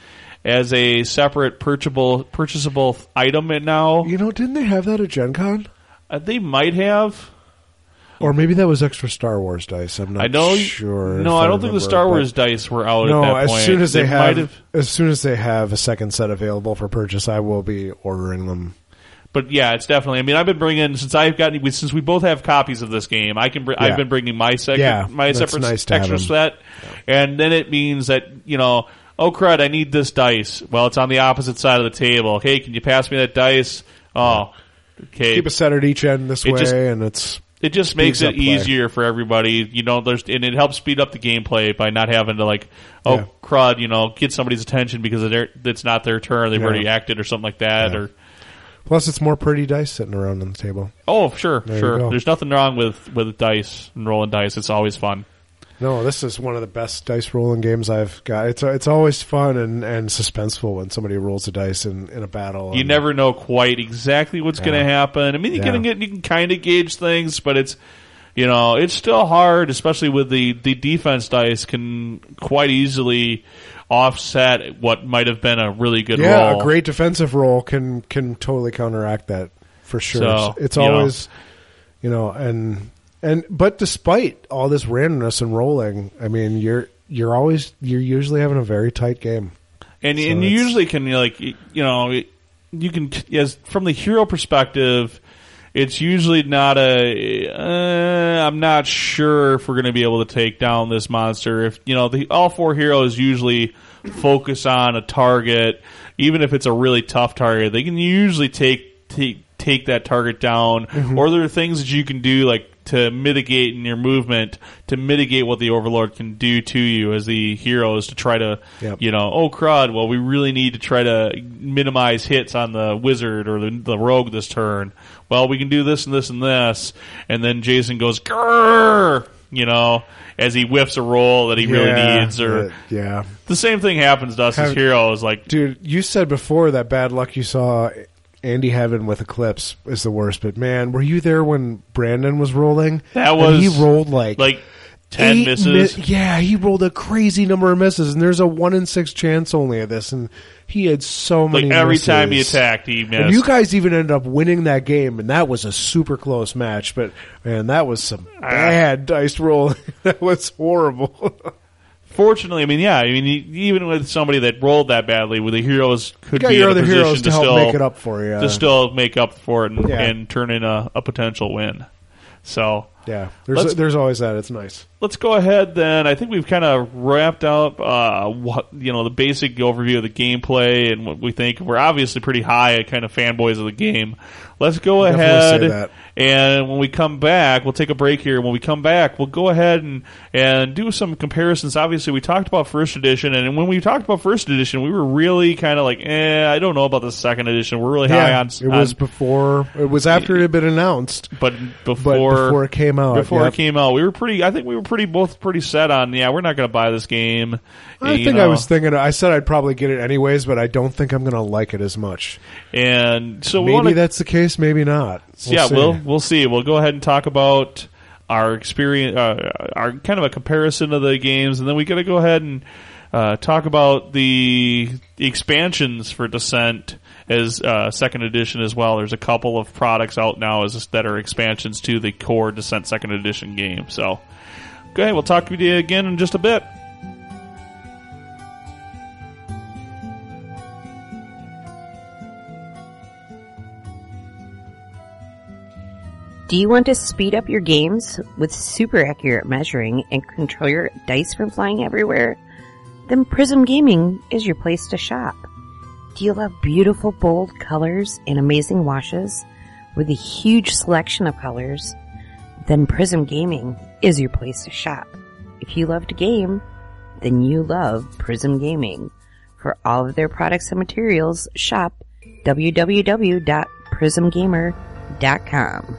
as a separate purchasable purchasable item now. you know, didn't they have that at Gen Con? Uh, they might have. Or maybe that was extra Star Wars dice. I'm not I know. sure. No, I don't think the Star Wars dice were out No, at that as point. soon as they, might have, as soon as they have a second set available for purchase, I will be ordering them. But yeah, it's definitely. I mean, I've been bringing since I've gotten since we both have copies of this game. I can. Br- Yeah. I've been bringing my second, Yeah, my separate nice extra set, and then it means that you know, oh crud, I need this dice. Well, it's on the opposite side of the table. Hey, can you pass me that dice? Oh, okay. Keep a set at each end this It way, just- and it's it just makes it easier for everybody. You know, there's and it helps speed up the gameplay by not having to like, oh Yeah. crud, you know, get somebody's attention because it's not their turn. They've Yeah. already acted or something like that. Yeah. Or Plus, it's more pretty dice sitting around on the table. Oh, sure, There you sure. go. There's nothing wrong with with dice and rolling dice. It's always fun. No, this is one of the best dice rolling games I've got. It's it's always fun and, and suspenseful when somebody rolls a dice in, in a battle. You and- never know quite exactly what's going to happen. I mean, you Yeah. can get you can kind of gauge things, but it's you know it's still hard, especially with the the defense dice can quite easily offset what might have been a really good yeah, roll. a great defensive role can can totally counteract that for sure. So, it's you know. always you know and and but despite all this randomness and rolling, I mean you're you're always you're usually having a very tight game. and So and you usually can like you know you can as from the hero perspective it's usually not a uh, i'm not sure if we're going to be able to take down this monster. If you know the all four heroes usually focus on a target even if it's a really tough target they can usually take take take that target down. Or there are things that you can do like to mitigate in your movement to mitigate what the overlord can do to you as the heroes to try to Yep. you know oh crud well we really need to try to minimize hits on the wizard or the, the rogue this turn well we can do this and this and this and then jason goes grrr you know as he whiffs a roll that he really needs or yeah. the same thing happens to us as heroes like Dude, you said before that bad luck you saw Andy Heaven with Eclipse is the worst, but man, were you there when Brandon was rolling? That And was, he rolled like like 10 misses mi- yeah, he rolled a crazy number of misses, and there's a one in six chance only of this, and he had so like many. every misses. time he attacked he missed And you guys even ended up winning that game, and that was a super close match. But man, that was some Ah. bad dice rolling. *laughs* that was horrible. *laughs* Fortunately, I mean, yeah, I mean, even with somebody that rolled that badly, with the heroes could you be in a position heroes to, to still make it up for you. to still make up for it and, Yeah. and turn in a, a potential win. So yeah, there's Let's- there's always that. It's nice. let's go ahead then. I think we've kind of wrapped up, uh, what, you know, the basic overview of the gameplay and what we think. We're obviously pretty high kind of fanboys of the game. Let's go ahead and when we come back, we'll take a break here. When we come back, we'll go ahead and, and do some comparisons. Obviously, we talked about first edition, and when we talked about first edition, we were really kind of like, eh, I don't know about the second edition. We're really high on, it was on- before. It was after it had been announced, but but before before it came out. before yep. it came out, we were pretty. I think we were pretty both pretty set on. Yeah, we're not going to buy this game. I think I was thinking. I said I'd probably get it anyways, but I don't think I'm going to like it as much. and so Maybe want to. that's the case. Maybe not. We'll yeah, see. we'll we'll see. We'll go ahead and talk about our experience, uh, our kind of a comparison of the games, and then we got to go ahead and uh, talk about the, the expansions for Descent as uh, second edition as well. There's a couple of products out now as that are expansions to the core Descent second edition game. So, okay. We'll talk to you again in just a bit. Do you want to speed up your games with super accurate measuring and control your dice from flying everywhere? Then Prism Gaming is your place to shop. Do you love beautiful bold colors and amazing washes with a huge selection of colors? Then Prism Gaming is your place to shop. If you love to game, then you love Prism Gaming. For all of their products and materials, shop www.prismgamer.com.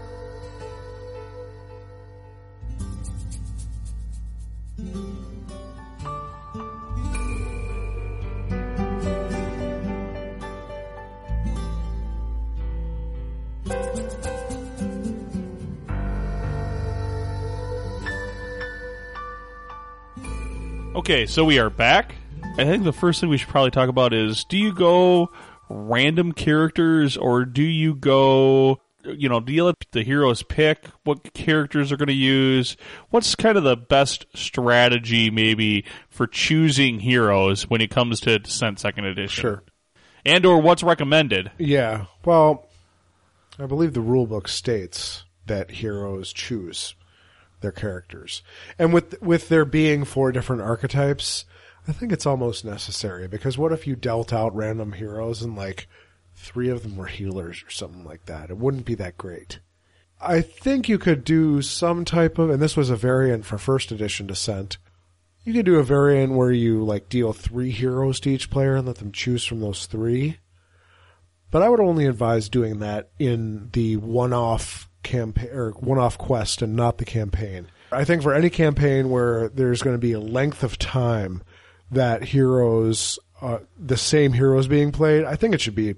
Okay, so we are back. I think the first thing we should probably talk about is do you go random characters or do you go you know, do you let the heroes pick what characters they're going to use? What's kind of the best strategy maybe for choosing heroes when it comes to Descent Second Edition? Sure. And or what's recommended? Yeah. Well, I believe the rule book states that heroes choose their characters. And with with there being four different archetypes, I think it's almost necessary because what if you dealt out random heroes and like three of them were healers or something like that? It wouldn't be that great. I think you could do some type of and this was a variant for first edition descent. You could do a variant where you like deal three heroes to each player and let them choose from those three but I would only advise doing that in the one-off campaign or one-off quest and not the campaign. I think for any campaign where there's going to be a length of time that heroes, uh, the same heroes being played, I think it should be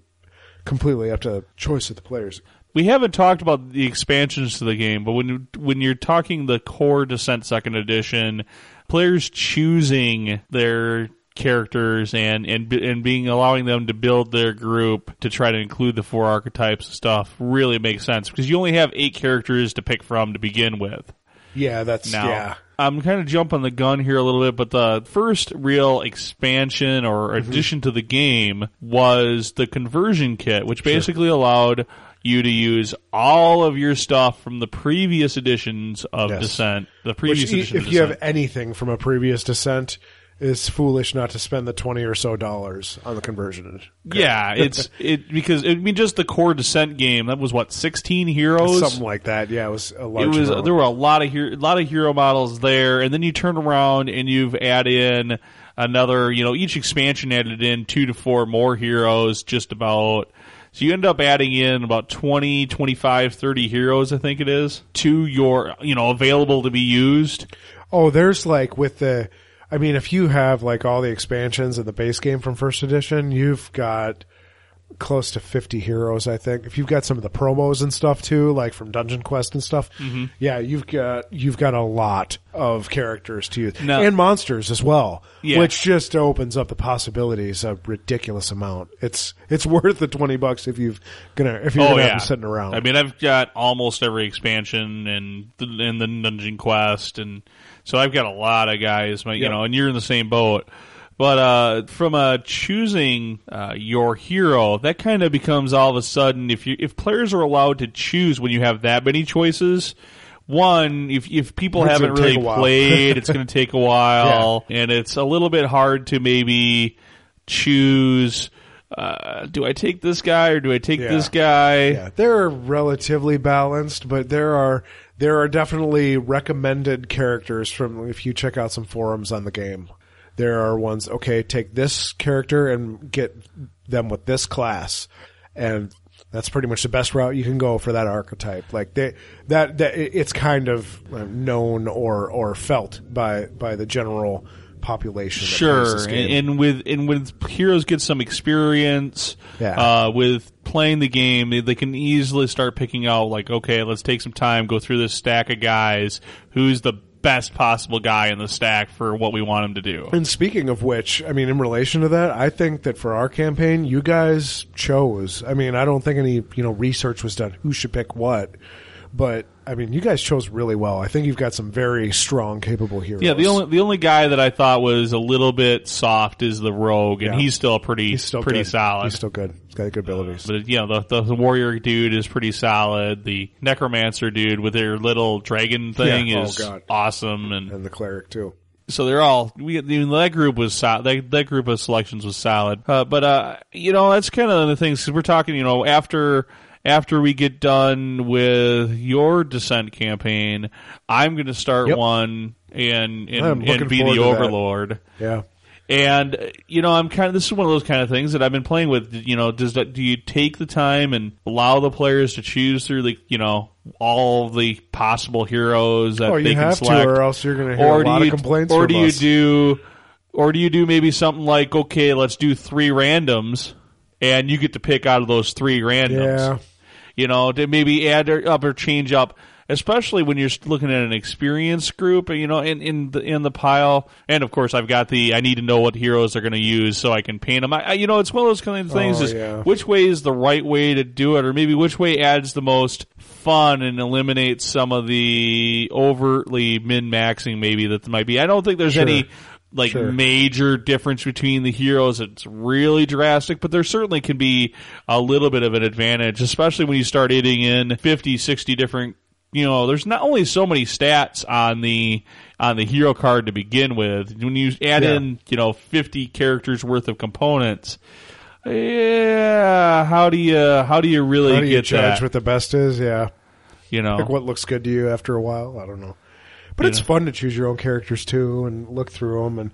completely up to choice of the players. We haven't talked about the expansions to the game, but when when you're talking the core Descent Second Edition, players choosing their characters and and and being allowing them to build their group to try to include the four archetypes of stuff really makes sense because you only have eight characters to pick from to begin with. Yeah, that's Now, yeah. I'm kind of jumping the gun here a little bit, but the first real expansion or mm-hmm. addition to the game was the conversion kit, which basically allowed you to use all of your stuff from the previous editions of Yes. Descent. The previous i- edition if you have anything from a previous descent, is foolish not to spend the twenty or so dollars on the conversion. yeah, it's *laughs* it because I mean just the core Descent game that was what 16 heroes. Something like that. Yeah, it was a large. it was amount. there were a lot of hero, a lot of hero models there, and then you turn around and you've added in another. You know, each expansion added in two to four more heroes, just about. So you end up adding in about 20, 25, 30 heroes, I think it is, to your, you know, available to be used. Oh, there's like with the. I mean, if you have like all the expansions in the base game from first edition, you've got close to 50 heroes, I think. If you've got some of the promos and stuff too, like from Dungeon Quest and stuff, Mm-hmm. yeah, you've got you've got a lot of characters to use Now- and monsters as well, Yeah. which just opens up the possibilities a ridiculous amount. It's it's *laughs* worth the 20 bucks if you've gonna if you're Oh gonna yeah, have them sitting around. I mean, I've got almost every expansion and and the Dungeon Quest, and so I've got a lot of guys. You Yep. know, and you're in the same boat. But uh, from uh, choosing uh, your hero, that kind of becomes all of a sudden if you if players are allowed to choose when you have that many choices. One, if if people It's haven't really played, it's going to take a while, *laughs* and it's a little bit hard to maybe choose. Uh, do I take this guy or do I take Yeah. this guy? Yeah, they're relatively balanced, but there are there are definitely recommended characters from if you check out some forums on the game. There are ones okay, take this character and get them with this class, and that's pretty much the best route you can go for that archetype. Like they that that it's kind of uh, known or or felt by by the general population. Sure, and, and with and with heroes get some experience. Yeah. Uh, with playing the game, they, they can easily start picking out like, okay, let's take some time, go through this stack of guys. Who's the best possible guy in the stack for what we want him to do? And speaking of which, I mean, in relation to that, I think that for our campaign, you guys chose. I mean, I don't think any you know research was done who should pick what, but I mean, you guys chose really well. I think you've got some very strong, capable heroes. Yeah, the only the only guy that I thought was a little bit soft is the rogue, and Yeah. he's still pretty he's still pretty good. solid. He's still good. He's got good abilities. But you know, the, the the warrior dude is pretty solid. The necromancer dude with their little dragon thing Yeah. Oh, is God. awesome, and and the cleric too. so they're all we I mean, that group was solid. That, that group of selections was solid. Uh, but uh, you know, that's kind of the things we're talking. You know, after after we get done with your descent campaign, I'm going to start Yep. one and and, and be the to that. overlord. Yeah. And you know, I'm kind of this is one of those kind of things that I've been playing with. You know, does that do you take the time and allow the players to choose through the you know all the possible heroes that Oh, they you can have to, or else you're going to hear or a lot you of complaints or do you do or do you do maybe something like okay, let's do three randoms, and you get to pick out of those three randoms. Yeah. You know, to maybe add or up or change up, especially when you're looking at an experienced group. You know, in in the in the pile, and of course, I've got the I need to know what heroes they're going to use so I can paint them. I, I- you know, it's one of those kind of things. Oh, is yeah. which way is the right way to do it, or maybe which way adds the most fun and eliminates some of the overtly min maxing maybe that might be. I don't think there's Sure. any like Sure. major difference between the heroes. It's really drastic, but there certainly can be a little bit of an advantage, especially when you start adding in 50, 60 different, you know, there's not only so many stats on the, on the hero card to begin with. When you add Yeah. in, you know, 50 characters worth of components, yeah, how do you, how do you really do you get judge that? what the best is? Yeah. you know, Like what looks good to you after a while? I don't know. But it's fun to choose your own characters too and look through them and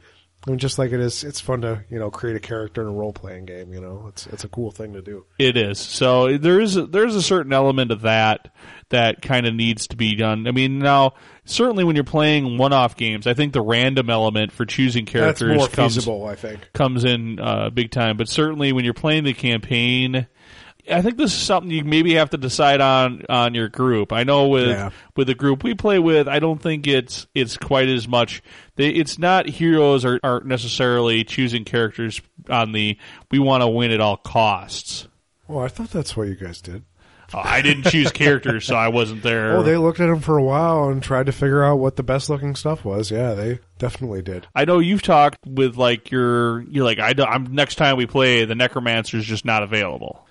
I mean, just like it is, it's fun to you know create a character in a role playing game. You know, it's it's a cool thing to do. It is. So there is a, there's a certain element of that that kind of needs to be done. I mean, now certainly when you're playing one-off games, I think the random element for choosing That's characters more comes feasible, I think. comes in uh, big time. But certainly when you're playing the campaign, I think this is something you maybe have to decide on on your group. I know with Yeah. with the group we play with, I don't think it's it's quite as much. They, it's not heroes are, aren't necessarily choosing characters on the we want to win at all costs. Well, I thought that's what you guys did. Uh, I didn't choose characters, so I wasn't there. Oh, they looked at them for a while and tried to figure out what the best looking stuff was. Yeah, they definitely did. I know you've talked with like your you're like I don't, I'm next time we play the necromancer's just not available.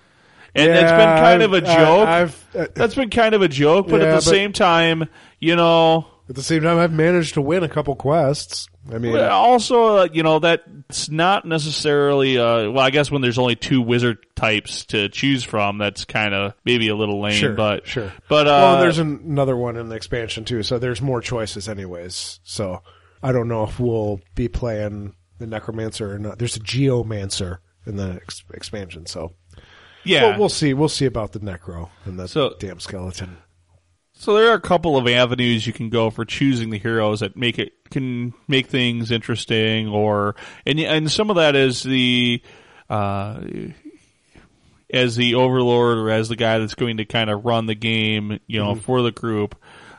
And it's been Yeah, kind of a I've- joke. I- I've uh, That's been kind of a joke, but Yeah, at the but- same time, you know, at the same time, I've managed to win a couple quests. I mean, also, uh, you know, that's not necessarily, uh, well, I guess when there's only two wizard types to choose from, that's kind of maybe a little lame, sure, but, sure. but, uh, well, there's an, another one in the expansion too, so there's more choices, anyways. So I don't know if we'll be playing the necromancer or not. There's a geomancer in the ex- expansion, so yeah. we'll, we'll see. We'll see about the necro and the So- damn skeleton. So there are a couple of avenues you can go for choosing the heroes that make it can make things interesting, or and and some of that is the uh, as the overlord or as the guy that's going to kind of run the game, you know, for the group.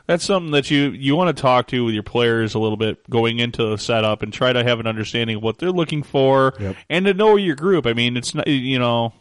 That's something that you you want to talk to with your players a little bit going into the setup and try to have an understanding of what they're looking for Yep. and to know your group. I mean, it's not you know.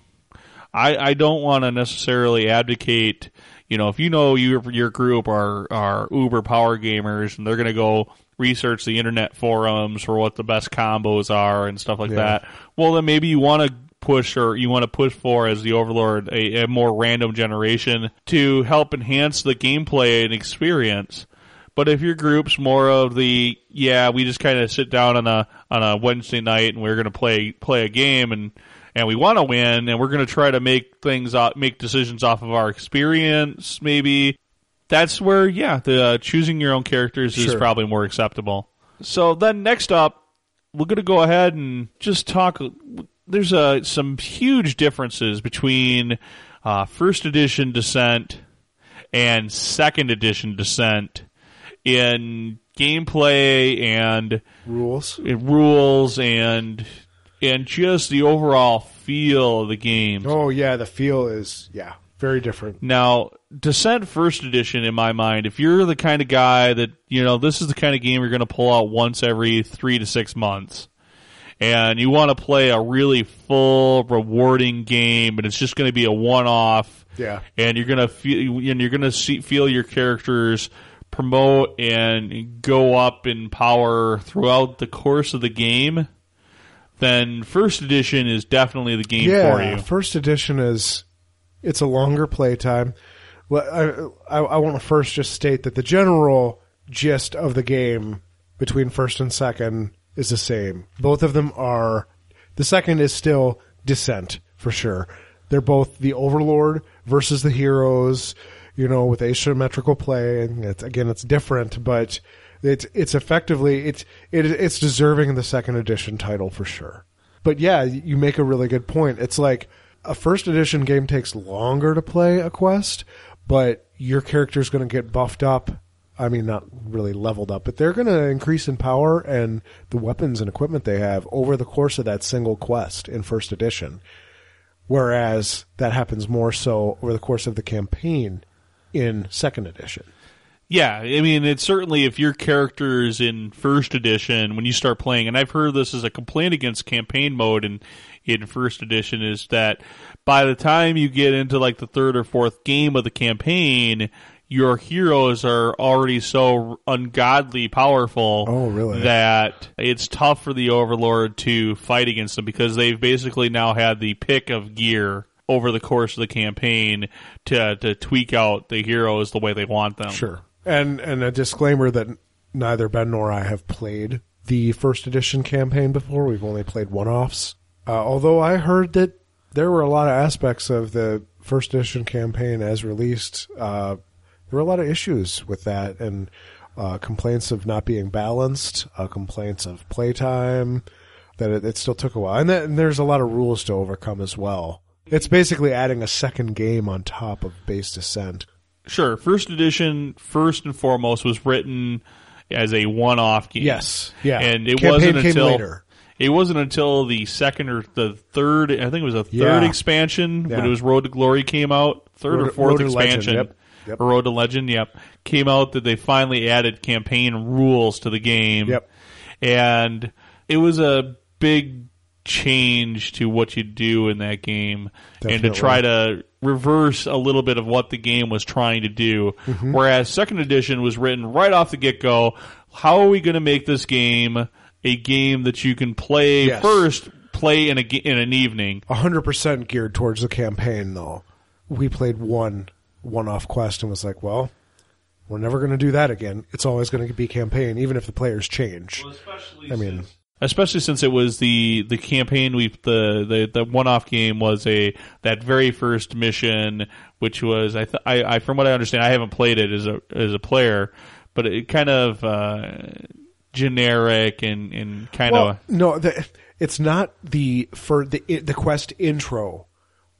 I, I don't want to necessarily advocate, you know, if you know your your group are are uber power gamers and they're going to go research the internet forums for what the best combos are and stuff like Yeah. that. Well, then maybe you want to push or you want to push for as the overlord a, a more random generation to help enhance the gameplay and experience. But if your group's more of the yeah, we just kind of sit down on a on a Wednesday night and we're going to play play a game and and we want to win and we're going to try to make things make decisions off of our experience maybe that's where yeah, the uh, choosing your own characters is probably more acceptable. So then next up, we're going to go ahead and just talk. There's uh, some huge differences between uh, first edition Descent and second edition Descent in gameplay and Rules. rules and and just the overall feel of the game. Oh yeah, the feel is yeah very different. Now, Descent First Edition, in my mind, if you're the kind of guy that, you know, this is the kind of game you're going to pull out once every three to six months, and you want to play a really full, rewarding game, and it's just going to be a one off, Yeah. and you're going to feel, and you're going to see, feel your characters promote and go up in power throughout the course of the game, then First Edition is definitely the game yeah, for you. first edition is it's a longer playtime. Well, I, I, I want to first just state that the general gist of the game between first and second is the same. Both of them are. The second is still Descent for sure. They're both the Overlord versus the heroes. You know, with asymmetrical play, and it's, again, it's different, but it's it's effectively it's it, it's deserving the second edition title for sure. But yeah, you make a really good point. It's like a first edition game takes longer to play a quest, but your character's going to get buffed up. I mean, not really leveled up, but they're going to increase in power and the weapons and equipment they have over the course of that single quest in first edition. Whereas that happens more so over the course of the campaign in second edition. Yeah, I mean, it's certainly if your character is in first edition when you start playing, and I've heard this as a complaint against campaign mode in in first edition is that by the time you get into like the third or fourth game of the campaign, your heroes are already so ungodly powerful. Oh, really? That it's tough for the overlord to fight against them because they've basically now had the pick of gear over the course of the campaign to to tweak out the heroes the way they want them. Sure. And and a disclaimer that neither Ben nor I have played the first edition campaign before. We've only played one offs. Uh, although I heard that there were a lot of aspects of the first edition campaign as released. Uh, there were a lot of issues with that, and uh, complaints of not being balanced, uh, complaints of playtime. That it, it still took a while, and, that, and there's a lot of rules to overcome as well. It's basically adding a second game on top of base descent. Sure, first edition, first and foremost, was written as a one-off game. Yes, yeah, and it Campaign wasn't until later. it wasn't until the second or the third. I think it was a third Yeah. expansion when it was Road to Glory came out. Third Road or fourth Road to Legend, expansion, yep, yep. Road to Legend. Yep, came out that they finally added campaign rules to the game. Yep. and it was a big change to what you do in that game and to try to reverse a little bit of what the game was trying to do Mm-hmm. whereas second edition was written right off the get-go how are we going to make this game a game that you can play Yes. first play in a in an evening hundred percent geared towards the campaign though. We played one one off quest and was like, well, we're never going to do that again. It's always going to be campaign, even if the players change. I mean, especially since it was the the campaign we the the, the one off game was a that very first mission which was I, th- I I from what I understand I haven't played it as a as a player but it kind of uh, generic and and kind well, of no, the, it's not the for the the quest intro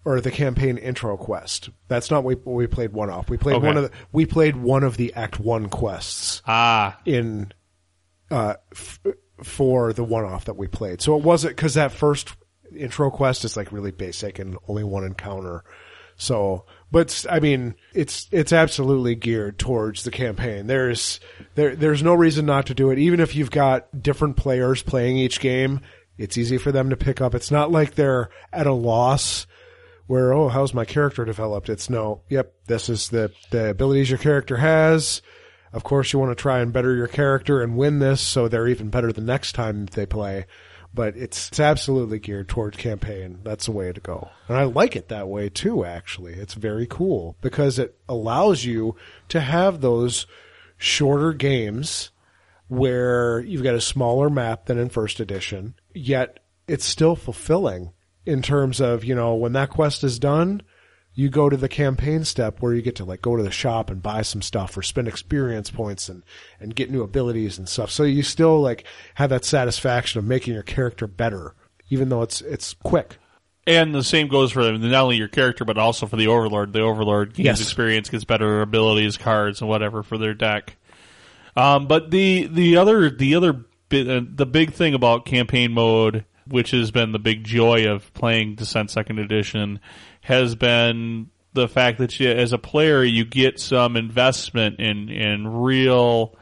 or the campaign intro quest. That's not what we, we played one off. We played Okay. one of the we played one of the Act One quests. ah in uh, f- for the one off that we played. So it wasn't because that first intro quest is like really basic and only one encounter. So, but I mean, it's it's absolutely geared towards the campaign. There's there there's no reason not to do it. Even if you've got different players playing each game, it's easy for them to pick up. It's not like they're at a loss where oh how's my character developed it's no yep this is the the abilities your character has of course you want to try and better your character and win this so they're even better the next time they play but it's it's absolutely geared towards campaign. That's the way to go. And i like it that way too actually. It's very cool because it allows you to have those shorter games where you've got a smaller map than in first edition, yet it's still fulfilling in terms of, you know, when that quest is done, you go to the campaign step where you get to like go to the shop and buy some stuff or spend experience points and, and get new abilities and stuff. So you still like have that satisfaction of making your character better, even though it's, it's quick. and the same goes for not only your character but also for the overlord the overlord gains Yes. experience gets better abilities cards and whatever for their deck um, but the the other the other bit, uh, the big thing about campaign mode, which has been the big joy of playing Descent Second Edition, has been the fact that you, as a player you get some investment in in real.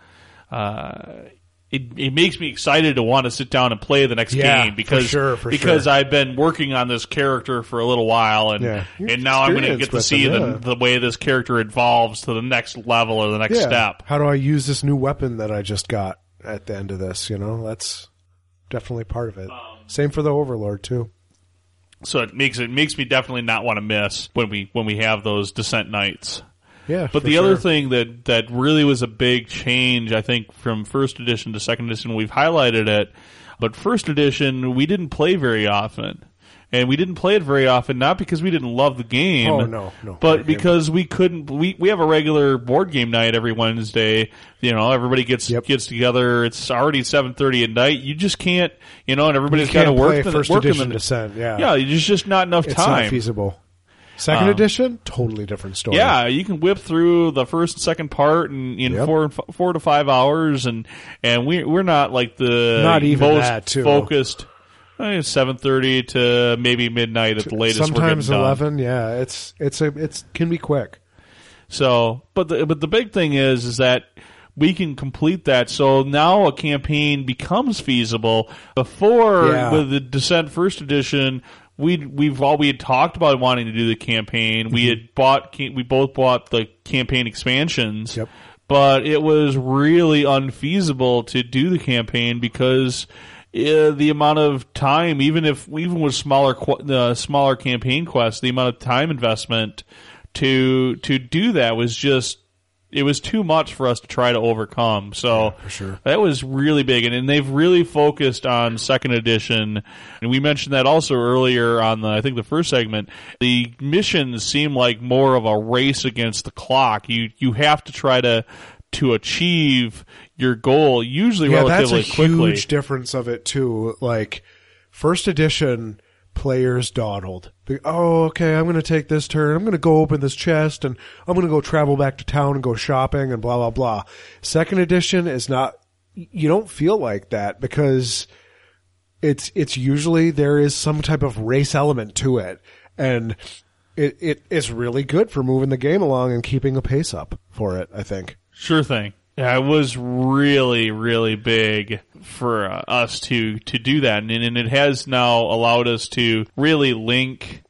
Uh, it, it makes me excited to want to sit down and play the next Yeah, game for because sure, for because sure. I've been working on this character for a little while and Yeah. And now I'm going to get to see them, yeah. the the way this character evolves to the next level or the next step. How do I use this new weapon that I just got at the end of this? You know, that's definitely part of it. Same for the Overlord too. So it makes it makes me definitely not want to miss when we when we have those descent nights. Yeah. But the other thing that that really was a big change, I think, from first edition to second edition, we've highlighted it. But first edition, we didn't play very often, and we didn't play it very often not because we didn't love the game. Oh, no, no. But because we couldn't, we we have a regular board game night every Wednesday. You know, everybody gets Yep. gets together. It's already seven thirty at night. You just can't, you know, and everybody's got to work. the- first work edition the- Descent. Yeah. yeah, there's just not enough It's time. not feasible. Second Um, edition, totally different story. Yeah, you can whip through the first and second part in, in Yep. four four to five hours, and and we we're not like the Not even most that, too. focused. Eh, seven thirty to maybe midnight at the latest. we're Sometimes getting done. eleven. Yeah, it's it's a it's can be quick. So, but the but the big thing is is that we can complete that. So now a campaign becomes feasible. Before Yeah. with the Descent First Edition, we we've all we had talked about wanting to do the campaign. We mm-hmm. had bought we both bought the campaign expansions. Yep. But it was really unfeasible to do the campaign because uh, the amount of time, even if even with smaller uh, smaller campaign quests, the amount of time investment to to do that was just it was too much for us to try to overcome. So for sure. that was really big, and, and they've really focused on second edition. And we mentioned that also earlier on the I think the first segment. The missions seem like more of a race against the clock. You you have to try to to achieve your goal usually yeah, that's a quickly. huge difference of it too. Like first edition players dawdled. Oh, okay, I'm going to take this turn. I'm going to go open this chest and I'm going to go travel back to town and go shopping and blah blah blah. Second edition is not you don't feel like that because it's it's usually there is some type of race element to it and it it is really good for moving the game along and keeping a pace up for it, I think. Sure thing. Yeah, it was really, really big for uh, us to to do that, and, and it has now allowed us to really link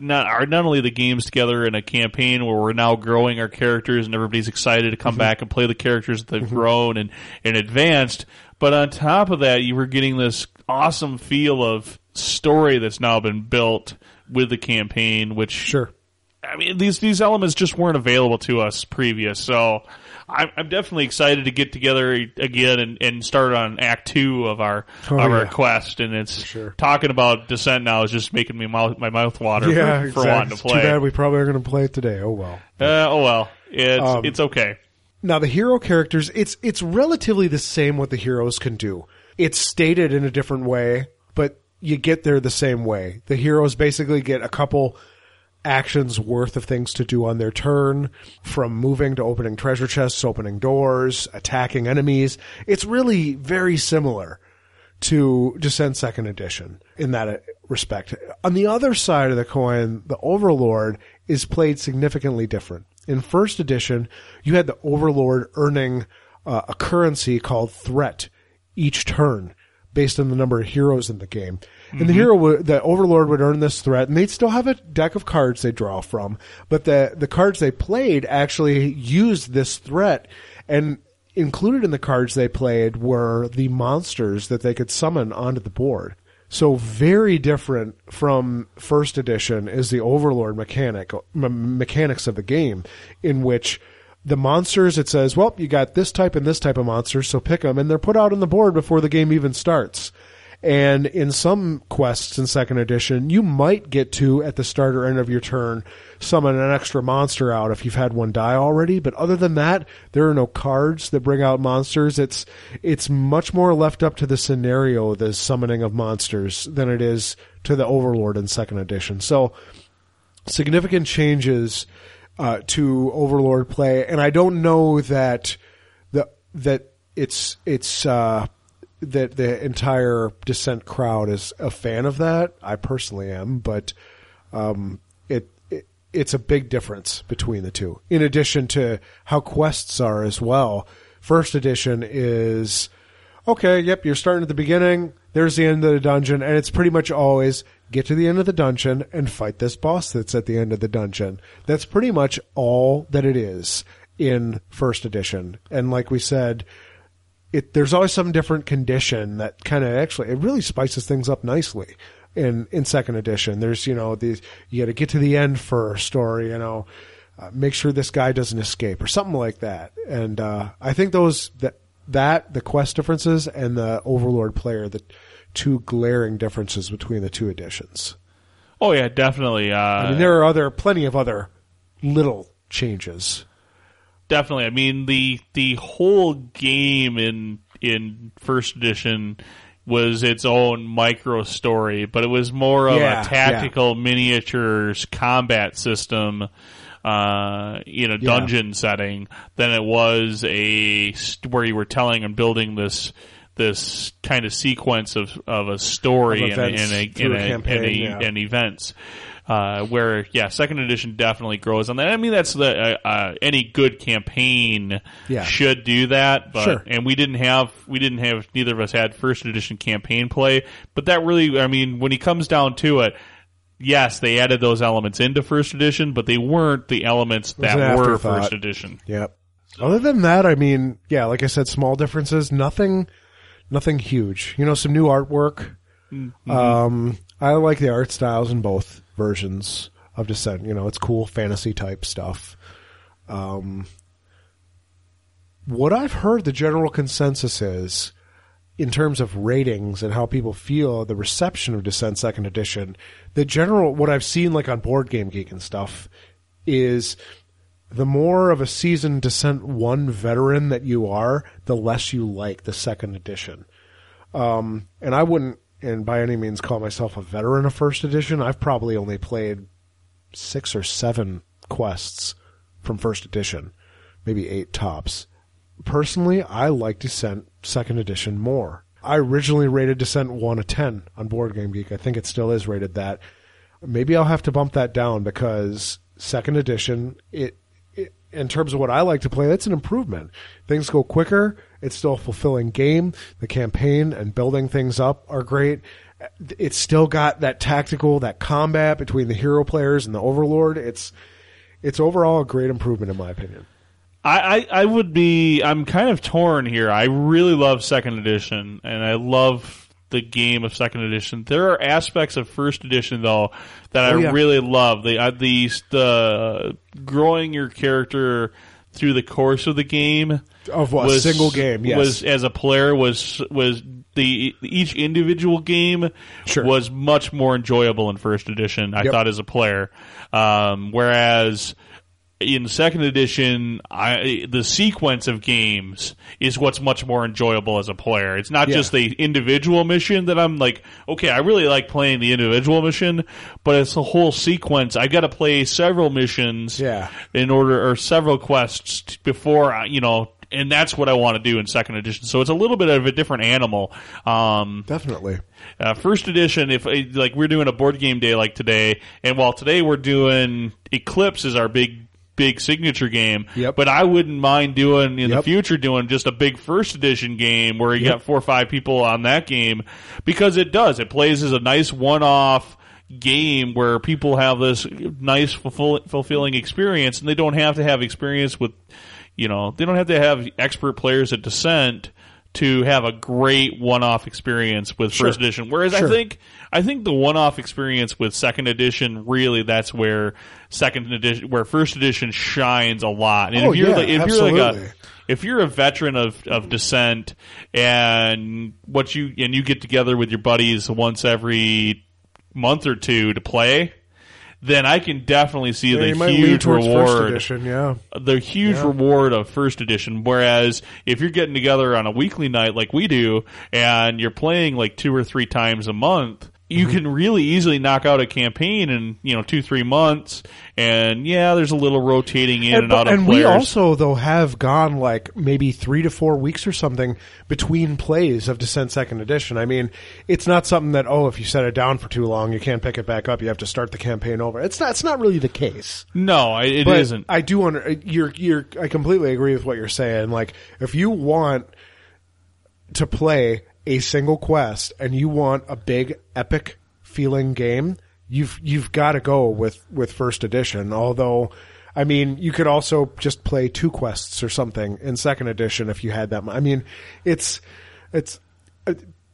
not our, not only the games together in a campaign where we're now growing our characters and everybody's excited to come back and play the characters that they've grown and and advanced, but on top of that, you were getting this awesome feel of story that's now been built with the campaign, which Sure. I mean, these these elements just weren't available to us previous. So I'm, I'm definitely excited to get together again and, and start on Act Two of our Oh, of our quest. And it's Sure. talking about Descent now is just making me mouth, my mouth water Yeah, for, for exactly. wanting to It's. Too bad we probably are going to play it today. Oh well. uh, oh well, it's Um, it's okay. Now the hero characters, it's it's relatively the same what the heroes can do. It's stated in a different way, but you get there the same way. The heroes basically get a couple actions worth of things to do on their turn, from moving to opening treasure chests, opening doors, attacking enemies. It's really very similar to Descent Second Edition in that respect. On the other side of the coin, the Overlord is played significantly different. In First Edition, you had the Overlord earning uh, a currency called Threat each turn based on the number of heroes in the game. And the mm-hmm. hero, would, the Overlord would earn this threat, and they'd still have a deck of cards they draw from. But the the cards they played actually used this threat, and included in the cards they played were the monsters that they could summon onto the board. So very different from first edition is the Overlord mechanic m- mechanics of the game, in which the monsters it says, well, you got this type and this type of monsters, so pick them, and they're put out on the board before the game even starts. And in some quests in second edition, you might get to at the start or end of your turn summon an extra monster out if you've had one die already. But other than that, there are no cards that bring out monsters. It's it's much more left up to the scenario, the summoning of monsters, than it is to the Overlord in second edition. So significant changes uh, to Overlord play, and I don't know that the that it's it's uh, that the entire Descent crowd is a fan of that. I personally am, but um, it, it it's a big difference between the two. In addition to how quests are as well, first edition is okay. Yep, you're starting at the beginning. There's the end of the dungeon, and it's pretty much always get to the end of the dungeon and fight this boss that's at the end of the dungeon. That's pretty much all that it is in first edition. And like we said, it there's always some different condition that kind of actually it really spices things up nicely in in second edition. There's you know these you got to get to the end first, or you know uh, make sure this guy doesn't escape, or something like that. And uh, I think those that that the quest differences and the Overlord player the two glaring differences between the two editions. Oh yeah, definitely. Uh, I mean, there are other plenty of other little changes. Definitely. I mean the the whole game in in first edition was its own micro story, but it was more of Yeah, a tactical miniatures combat system. Uh, a know, Yeah. dungeon setting than it was a where you were telling and building this this kind of sequence of of a story Of and, and, a, and, a campaign, and, a- yeah. and events. Uh, where yeah, second edition definitely grows on that. I mean, that's the uh, uh, any good campaign Yeah. should do that. But Sure. and we didn't have we didn't have neither of us had first edition campaign play. But that really, I mean, when he comes down to it, yes, they added those elements into first edition, but they weren't the elements that were first edition. Yep. Other than that, I mean, yeah, like I said, small differences. Nothing, nothing huge. You know, some new artwork. Um, I like the art styles in both versions of Descent. You know, it's cool fantasy type stuff. Um, what I've heard the general consensus is, in terms of ratings and how people feel the reception of Descent Second Edition, the general what I've seen like on Board Game Geek and stuff is the more of a seasoned Descent 1 veteran that you are, the less you like the second edition. Um, and I wouldn't, and by any means, call myself a veteran of first edition. I've probably only played six or seven quests from first edition, maybe eight tops. Personally, I like Descent second edition more. I originally rated Descent 1 a 10 on Board Game Geek. I think it still is rated that. Maybe I'll have to bump that down because second edition, it, it in terms of what I like to play, that's an improvement. Things go quicker. It's still a fulfilling game. The campaign and building things up are great. It's still got that tactical, that combat between the hero players and the overlord. It's it's overall a great improvement in my opinion. I, I, I would be. I'm kind of torn here. I really love second edition, and I love the game of second edition. There are aspects of first edition though that Oh, I yeah. really love. The uh, the the growing your character through the course of the game Of what, a single game, yes. was as a player was was the each individual game Sure. was much more enjoyable in first edition. I Yep. thought as a player, um, whereas in second edition, I, the sequence of games is what's much more enjoyable as a player. It's not Yeah. just the individual mission that I'm like, okay, I really like playing the individual mission, but it's the whole sequence. I got to play several missions Yeah. in order, or several quests before, I- you know, and that's what I want to do in second edition. So it's a little bit of a different animal. Um, Definitely. uh, first edition, if uh, like we're doing a board game day like today, and while today we're doing Eclipse is our big big signature game. Yep. But I wouldn't mind doing in the future doing just a big first edition game where you got four or five people on that game because it does it plays as a nice one off game where people have this nice fulfill, fulfilling experience and they don't have to have experience with you know they don't have to have expert players at Descent to have a great one-off experience with first edition. Whereas I think I think the one-off experience with second edition really that's where second edition where first edition shines a lot. And Oh, if you're yeah, like if you're like absolutely. a if you're a veteran of, of descent and what you and you get together with your buddies once every month or two to play, then I can definitely see Yeah, the you might lean huge reward first edition, yeah. the huge Yeah. reward of first edition. Whereas if you're getting together on a weekly night like we do, and you're playing like two or three times a month, you Mm-hmm. can really easily knock out a campaign in you know two three months. And yeah, there's a little rotating in and, And, out of and players. we also though have gone like maybe three to four weeks or something between plays of Descent Second Edition. I mean, it's not something that oh, if you set it down for too long, you can't pick it back up. You have to start the campaign over. It's not. It's not really the case. no, it but isn't. I do under you're you're. I completely agree with what you're saying. Like if you want to play a single quest and you want a big epic feeling game, you've you've got to go with with first edition. Although, I mean, you could also just play two quests or something in second edition if you had that. I mean, it's it's.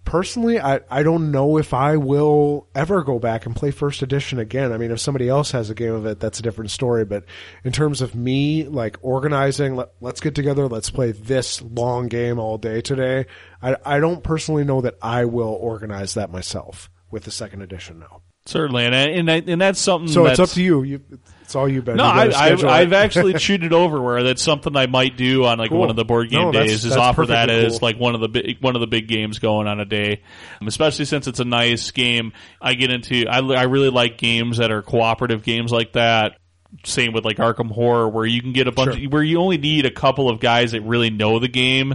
Personally, I, I don't know if I will ever go back and play first edition again. I mean, if somebody else has a game of it, that's a different story. But in terms of me, like organizing, let, let's get together, let's play this long game all day today. I, I don't personally know that I will organize that myself with the second edition now. Certainly, and I- and I, and that's something. So it's up to you. you it's all you, Ben. No, you I, I, have schedule it. I've actually *laughs* chewed it over where that's something I might do on like Cool. one of the board game No, that's- days is that's offer that perfectly as like one of the big one of the big games going on a day, Um, especially since it's a nice game. I get into I, I really like games that are cooperative games like that. Same with like Arkham Horror, where you can get a bunch, Sure. where you only need a couple of guys that really know the game.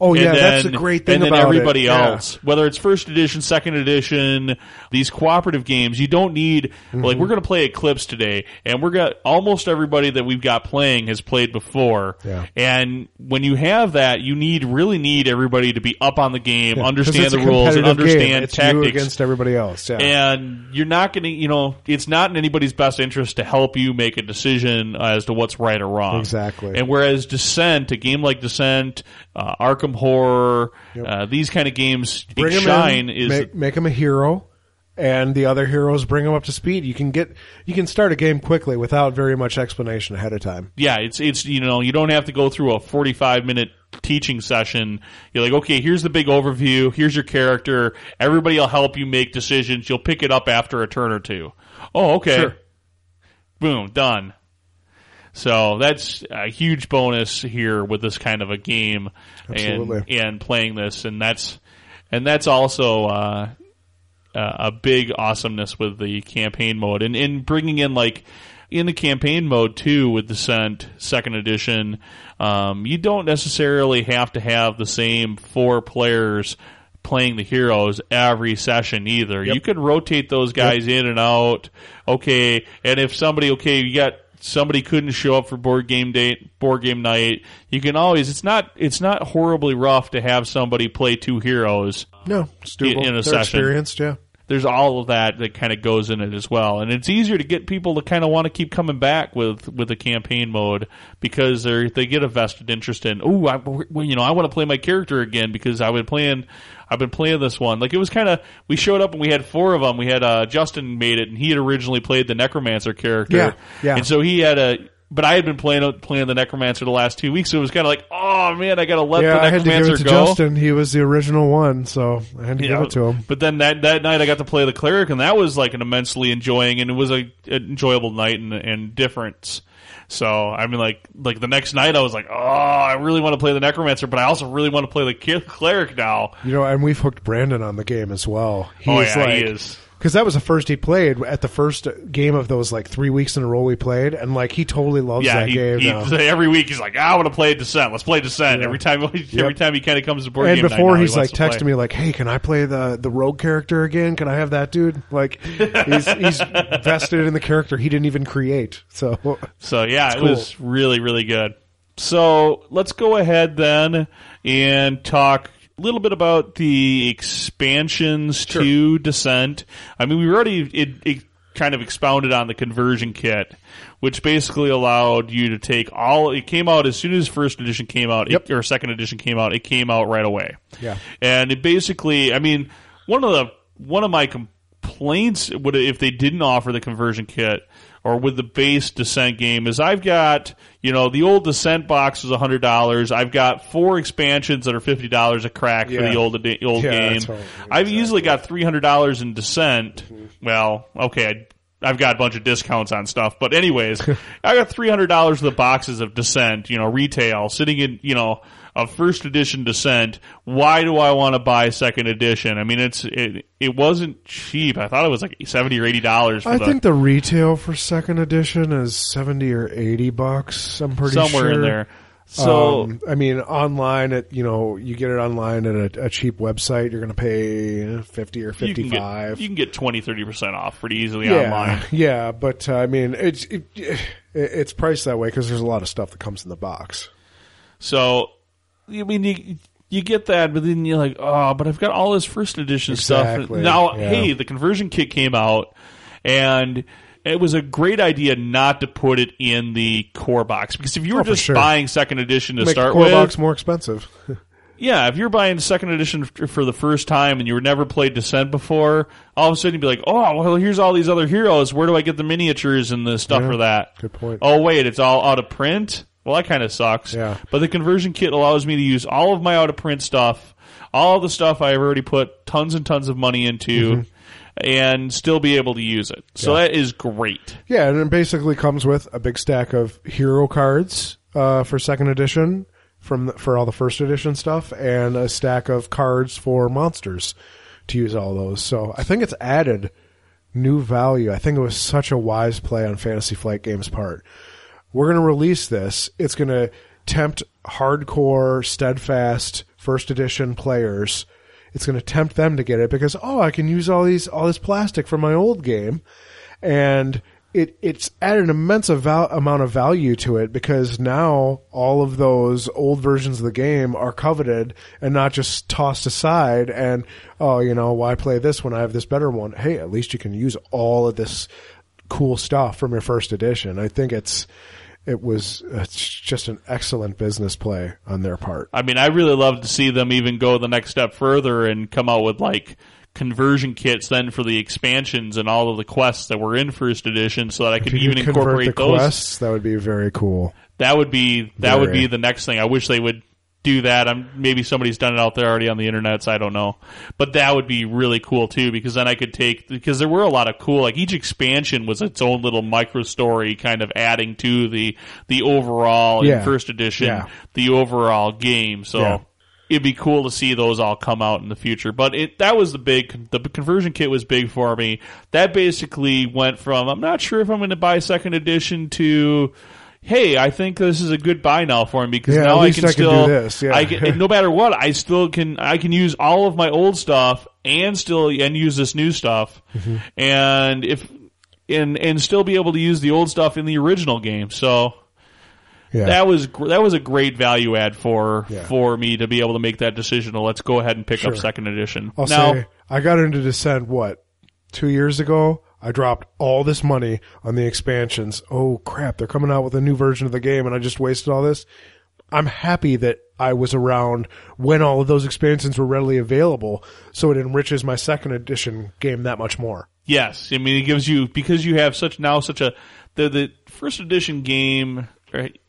Oh, yeah, that's then- the great thing And then everybody Yeah. else, whether it's first edition, second edition, these cooperative games, you don't need Mm-hmm. like we're going to play Eclipse today, and we're got almost everybody that we've got playing has played before. Yeah. And when you have that, you need really need everybody to be up on the game, 'Cause understand the rules, and understand tactics. against everybody else. Yeah. and you're not going to, you know, it's not in anybody's best interest to help you make a decision as to what's right or wrong. Exactly. And whereas Descent, a game like Descent, uh, Arkham Horror, uh, these kind of games, bring him shine in, is make, make him a hero, and the other heroes bring him up to speed. You can get you can start a game quickly without very much explanation ahead of time. yeah, it's it's you know you don't have to go through a forty five minute teaching session. You're like, okay, here's the big overview. Here's your character. Everybody will help you make decisions. You'll pick it up after a turn or two. Oh, okay. Sure. Boom, done. So that's a huge bonus here with this kind of a game and Absolutely. and playing this, and that's and that's also uh, uh, a big awesomeness with the campaign mode and, and bringing in like in the campaign mode too with Descent Second Edition. Um, you don't necessarily have to have the same four players playing the heroes every session either. You can rotate those guys in and out. Okay, and if somebody okay, you got somebody couldn't show up for board game date board game night you can always it's not it's not horribly rough to have somebody play two heroes No, it's doable. In a They're session. experienced, yeah. There's all of that that kind of goes in it as well, and it's easier to get people to kind of want to keep coming back with with the campaign mode because they they get a vested interest in. Oh, I well, you know I want to play my character again because I've been playing I've been playing this one. Like it was kind of we showed up and we had four of them. We had uh, Justin made it, and he had originally played the Necromancer character. Yeah, yeah. and so he had a. But I had been playing playing the Necromancer the last two weeks, so it was kind of like, oh man, I got to let Yeah, the I had to give Necromancer it to go. Justin. He was the original one, so I had to give it to him. But then that that night I got to play the cleric, and that was like an immensely enjoying, and it was a an enjoyable night and and difference. So I mean, like like the next night I was like, oh, I really want to play the necromancer, but I also really want to play the cleric now. You know, and we've hooked Brandon on the game as well. Oh, He's oh yeah, like, he is. Because that was the first he played at the first game of those like three weeks in a row we played, and like he totally loves Yeah, that he, game he, *laughs* every week he's like, I want to play Descent. Let's play Descent. Every time, *laughs* every time he kind of comes to board And game night before he he's like wants to play. texting me like, "Hey, can I play the the rogue character again? Can I have that dude?" Like *laughs* he's he's vested in the character he didn't even create. So So yeah, it cool. was really really good. So let's go ahead then and talk little bit about the expansions to Descent. I mean, we already it, it kind of expounded on the conversion kit, which basically allowed you to take all. It came out as soon as first edition came out, Yep. it, or second edition came out. It came out right away. Yeah. and it basically, I mean, one of the one of my complaints would if they didn't offer the conversion kit or with the base descent game is I've got you know the old descent box is hundred dollars. I've got four expansions that are fifty dollars a crack for the old old Yeah, game. totally. I've easily got three hundred dollars in descent. Well, okay. I, I've got a bunch of discounts on stuff, but anyways, *laughs* I got three hundred dollars of the boxes of Descent, you know, retail, sitting in, you know, a first edition Descent. Why do I want to buy second edition? I mean, it's it it wasn't cheap. I thought it was like seventy or eighty dollars for I the think the retail for second edition is seventy or eighty bucks. I'm pretty somewhere in there. So Um, I mean, online at you know you get it online at a, a cheap website. You're going to pay fifty or you fifty can you can get 20 30 percent off pretty easily yeah, online. *laughs* yeah, but uh, I mean, it's it, it's priced that way because there's a lot of stuff that comes in the box. So, I mean, you you get that, but then you're like, oh, but I've got all this first edition Exactly, stuff. Now, yeah. hey, the conversion kit came out, and it was a great idea not to put it in the core box because if you were Oh, just sure. buying second edition to Make start the core with, box more expensive. *laughs* yeah, if you're buying second edition for the first time and you were never played Descent before, all of a sudden you'd be like, oh, well, here's all these other heroes. Where do I get the miniatures and the stuff Yeah, for that? good point. Oh, wait, it's all out of print? Well, that kind of sucks. Yeah. But the conversion kit allows me to use all of my out of print stuff, all the stuff I've already put tons and tons of money into, Mm-hmm. and still be able to use it. So that is great. Yeah, and it basically comes with a big stack of hero cards uh, for second edition from the, for all the first edition stuff, and a stack of cards for monsters to use all those. So I think it's added new value. I think it was such a wise play on Fantasy Flight Games' part. We're going to release this. It's going to tempt hardcore, steadfast first edition players. It's going to tempt them to get it because oh, I can use all these all this plastic from my old game, and it it's added an immense val- amount of value to it because now all of those old versions of the game are coveted and not just tossed aside. And oh, you know, why play this when I have this better one? Hey, at least you can use all of this cool stuff from your first edition. I think it's it was it's just an excellent business play on their part. I mean, I really love to see them even go the next step further and come out with like conversion kits then for the expansions and all of the quests that were in first edition so that I could even incorporate the those. quests, that would be very cool. That would be that would be the next thing. I wish they would do that. I'm maybe somebody's done it out there already on the internet, so I don't know. But that would be really cool too, because then I could take because there were a lot of cool like each expansion was its own little micro story, kind of adding to the the overall Yeah. in first edition Yeah. the overall game. So. Yeah. It'd be cool to see those all come out in the future, but it that was the big the conversion kit was big for me. That basically went from I'm not sure if I'm going to buy second edition to hey, I think this is a good buy now for me because Yeah, now I can I can do still this, yeah. I can, no matter what I still can I can use all of my old stuff and still and use this new stuff Mm-hmm. and if and and still be able to use the old stuff in the original game. So Yeah. that was that was a great value add for for me to be able to make that decision. To let's go ahead and pick up second edition. I'll now, say I got into Descent what two years ago. I dropped all this money on the expansions. Oh crap! They're coming out with a new version of the game, and I just wasted all this. I'm happy that I was around when all of those expansions were readily available, so it enriches my second edition game that much more. Yes, I mean it gives you because you have such now such a the the first edition game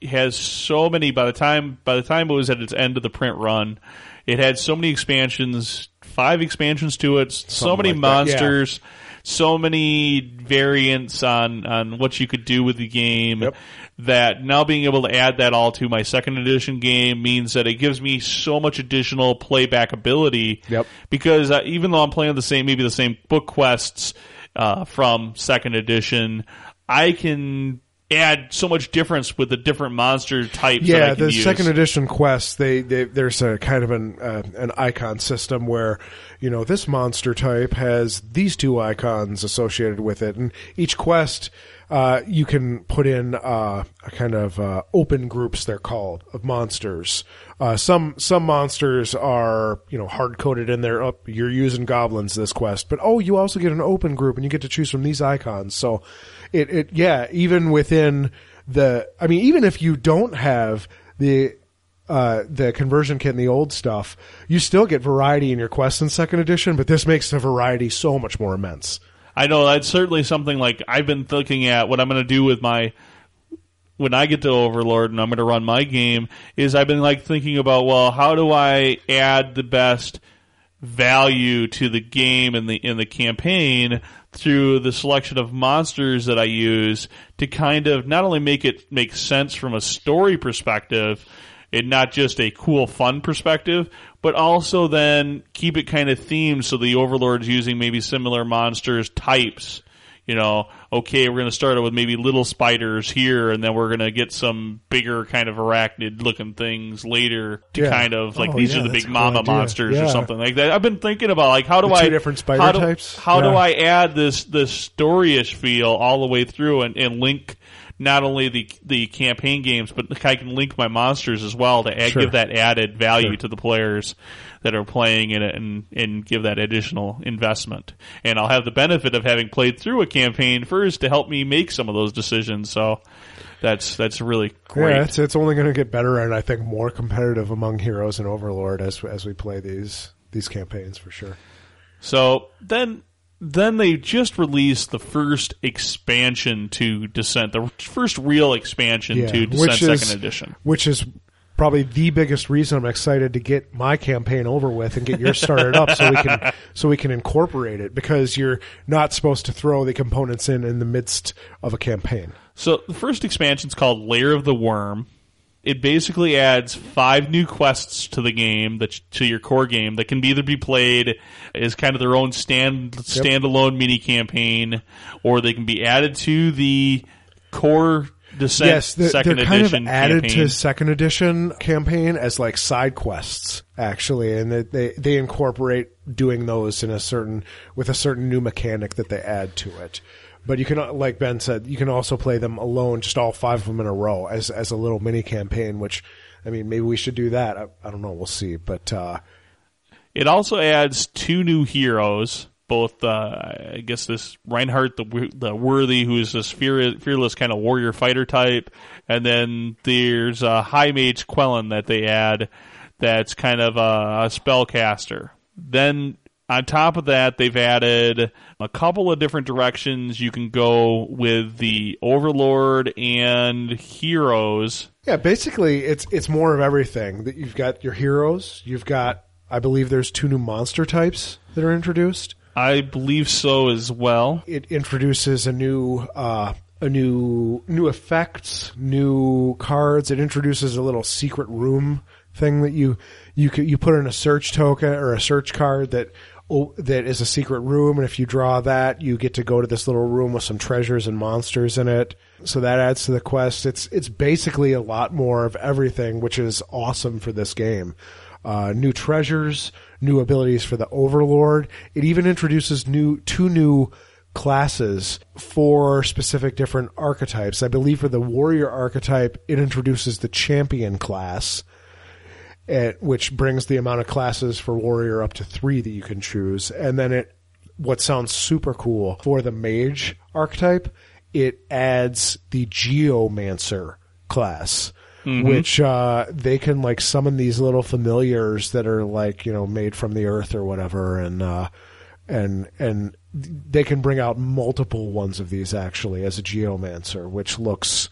has so many by the time by the time it was at its end of the print run, it had so many expansions, five expansions to it, so many like that, yeah. So many variants on on what you could do with the game. Yep. That now being able to add that all to my second edition game means that it gives me so much additional playback ability Yep. because uh, even though I'm playing the same, maybe the same book quests uh, from second edition, I can add so much difference with the different monster types. that I Yeah, the use. second edition quests, they, they there's a kind of an uh, an icon system where you know this monster type has these two icons associated with it, and each quest uh, you can put in uh, a kind of uh, open groups they're called of monsters. Uh, some some monsters are you know hard coded in there. Up, you're using goblins this quest, but oh, you also get an open group, and you get to choose from these icons. So, it it yeah, even within the, I mean, even if you don't have the uh, the conversion kit and the old stuff, you still get variety in your quests in second edition. But this makes the variety so much more immense. I know that's certainly something like I've been looking at what I'm going to do with my when I get to Overlord and I'm going to run my game is I've been like thinking about well how do I add the best value to the game and the in the campaign through the selection of monsters that I use to kind of not only make it make sense from a story perspective and not just a cool fun perspective, but also then keep it kind of themed so the overlord's using maybe similar monsters types. You know, okay, we're going to start out with maybe little spiders here, and then we're going to get some bigger kind of arachnid looking things later to Yeah. kind of like Oh, these yeah, are the big cool mama idea. monsters or something like that. I've been thinking about like how do I different spider how do, types? How do I add this this storyish feel all the way through and, and link not only the the campaign games, but I can link my monsters as well to add, Sure. give that added value Sure. to the players that are playing in it and, and give that additional investment. And I'll have the benefit of having played through a campaign first to help me make some of those decisions. So that's that's really great. Yeah, it's it's only going to get better and I think more competitive among heroes and Overlord as as we play these these campaigns for sure. So then then they just released the first expansion to Descent, the first real expansion Yeah, to Descent which is- Second Edition. Which is probably the biggest reason I'm excited to get my campaign over with and get yours started up so we can *laughs* so we can incorporate it because you're not supposed to throw the components in in the midst of a campaign. So the first expansion is called Lair of the Wyrm. It basically adds five new quests to the game that to your core game that can either be played as kind of their own stand standalone mini campaign, or they can be added to the core Descent yes, they're, Second they're kind of added campaign. to second edition campaign as like side quests actually, and they, they they incorporate doing those in a certain with a certain new mechanic that they add to it. But you can, like Ben said, you can also play them alone, just all five of them in a row as as a little mini campaign. Which, I mean, maybe we should do that. I, I don't know. We'll see. But uh, It also adds two new heroes. Both, uh, I guess, this Reynhart, the the worthy, who is this fear, fearless kind of warrior fighter type, and then there's a high mage Quellen that they add, that's kind of a, a spellcaster. Then on top of that, they've added a couple of different directions you can go with the Overlord and Heroes. Yeah, basically, it's it's more of everything. That you've got your heroes. You've got, I believe, there's two new monster types that are introduced. I believe so as well. It introduces a new, uh, a new, new effects, new cards. It introduces a little secret room thing that you you you put in a search token or a search card that that is a secret room, and if you draw that, you get to go to this little room with some treasures and monsters in it. So that adds to the quest. It's it's basically a lot more of everything, which is awesome for this game. Uh, new treasures, new abilities for the Overlord. It even introduces new two new classes for specific different archetypes. I believe for the warrior archetype, it introduces the champion class, which brings the amount of classes for warrior up to three that you can choose. And then it, what sounds super cool for the mage archetype, it adds the geomancer class. Which uh, they can like summon these little familiars that are like you know made from the earth or whatever, and uh, and and they can bring out multiple ones of these actually as a geomancer, which looks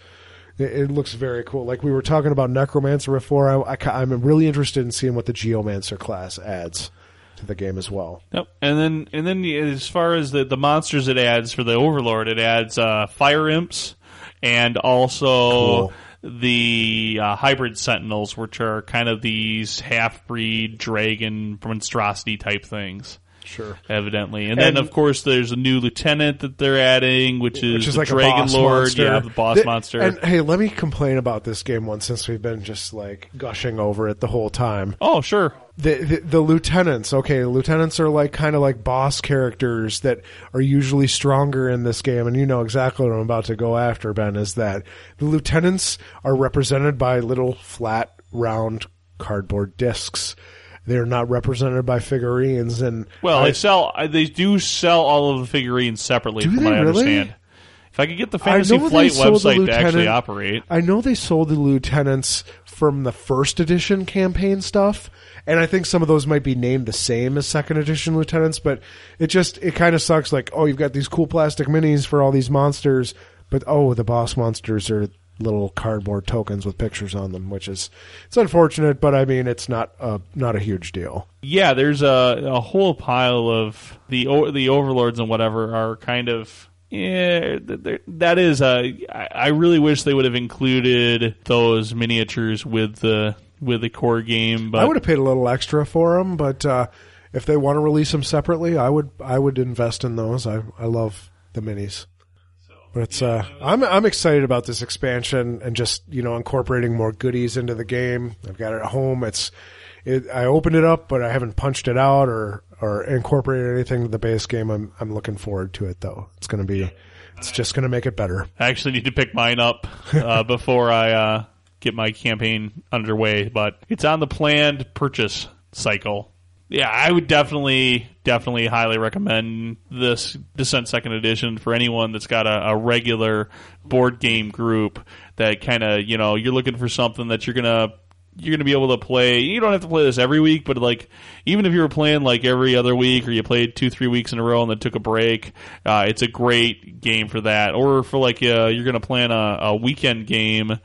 it, it looks very cool. Like we were talking about necromancer before, I, I, am really interested in seeing what the geomancer class adds to the game as well. Yep. And then and then as far as the the monsters it adds for the Overlord, it adds uh, fire imps and also Cool. the uh, hybrid sentinels, which are kind of these half breed dragon monstrosity type things. Sure. Evidently, and, then of course there's a new lieutenant that they're adding, which is, Which is the like Dragon a boss Lord, monster. yeah, the boss Th- monster. And hey, let me complain about this game once since we've been just like gushing over it the whole time. oh, sure, the, the the lieutenants okay lieutenants are like kind of like boss characters that are usually stronger in this game and you know exactly what i'm about to go after ben is that the lieutenants are represented by little flat round cardboard discs they're not represented by figurines and Well, I- they sell. uh, They do sell all of the figurines separately, Do from they what I really? understand. If I could get the Fantasy Flight website to actually operate, I know they sold the lieutenants from the first edition campaign stuff, and I think some of those might be named the same as second edition lieutenants, but it just it kind of sucks. Like, oh, you've got these cool plastic minis for all these monsters, but oh, the boss monsters are little cardboard tokens with pictures on them, which is it's unfortunate, but I mean it's not a not a huge deal. yeah, there's a, a whole pile of the the overlords and whatever are kind of. Yeah, th- th- that is. Uh, I I really wish they would have included those miniatures with the with the core game. But I would have paid a little extra for them, but uh, if they want to release them separately, I would I would invest in those. I I love the minis. But it's uh, I'm I'm excited about this expansion and just you know incorporating more goodies into the game. I've got it at home. It's it, I opened it up, but I haven't punched it out or or incorporated anything to the base game. I'm I'm looking forward to it though. It's going to be it's just going to make it better. I actually need to pick mine up uh, *laughs* before I uh, get my campaign underway, but it's on the planned purchase cycle. Yeah, I would definitely, definitely highly recommend this Descent Second Edition for anyone that's got a, a regular board game group that kind of, you know, you're looking for something that you're gonna you're gonna be able to play. You don't have to play this every week, but like even if you were playing like every other week or you played two, three weeks in a row and then took a break, uh, it's a great game for that. Or for like uh, you're gonna plan a, a weekend game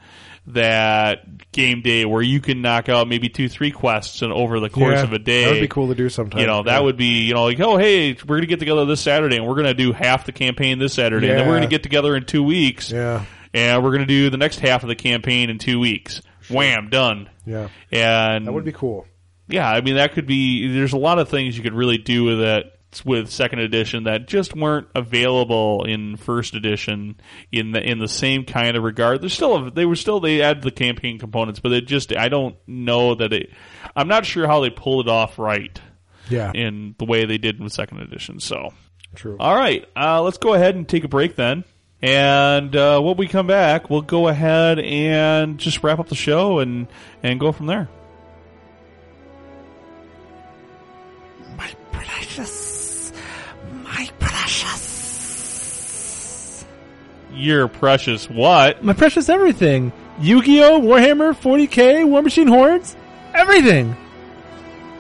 that game day where you can knock out maybe two, three quests and over the course Yeah, of a day. That would be cool to do sometime. You know, that Yeah. would be, you know, like, oh, hey, we're going to get together this Saturday and we're going to do half the campaign this Saturday. And then we're going to get together in two weeks Yeah. and we're going to do the next half of the campaign in two weeks. Wham, done. Yeah. And That would be cool. yeah, I mean, that could be, there's a lot of things you could really do with it with second edition that just weren't available in first edition in the in the same kind of regard. There's still a, they were still they added the campaign components, but it just I don't know that it. I'm not sure how they pulled it off right Yeah. in the way they did with second edition. So, True. all right, uh, let's go ahead and take a break then. And uh, when we come back, we'll go ahead and just wrap up the show and and go from there. My precious, You're precious. What? My precious everything. Yu-Gi-Oh, Warhammer, 40k, War Machine Hordes, everything.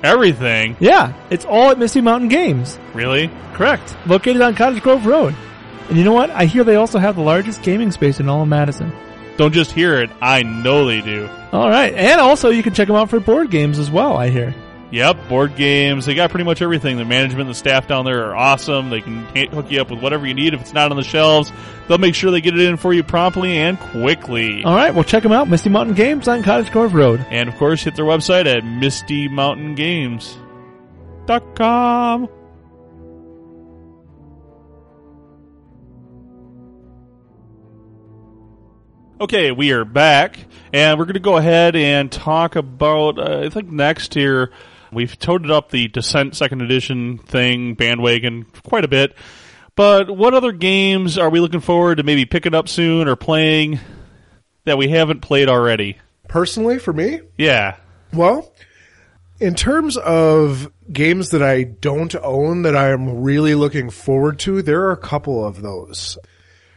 Everything? Yeah, it's all at Misty Mountain Games. Really? Correct. Located on Cottage Grove Road. And you know what? I hear they also have the largest gaming space in all of Madison. Don't just hear it. I know they do. All right, and also you can check them out for board games as well. I hear. Yep, board games. They got pretty much everything. The management and the staff down there are awesome. They can hook you up with whatever you need. If it's not on the shelves, they'll make sure they get it in for you promptly and quickly. All right, well check them out. Misty Mountain Games on Cottage Grove Road. And of course, hit their website at mistymountaingames.com. Okay, we are back, and we're going to go ahead and talk about. Uh, I think next here, we've toted up the Descent Second Edition thing bandwagon quite a bit. But what other games are we looking forward to maybe picking up soon or playing that we haven't played already? Personally, for me, Yeah. Well, in terms of games that I don't own that I am really looking forward to, there are a couple of those.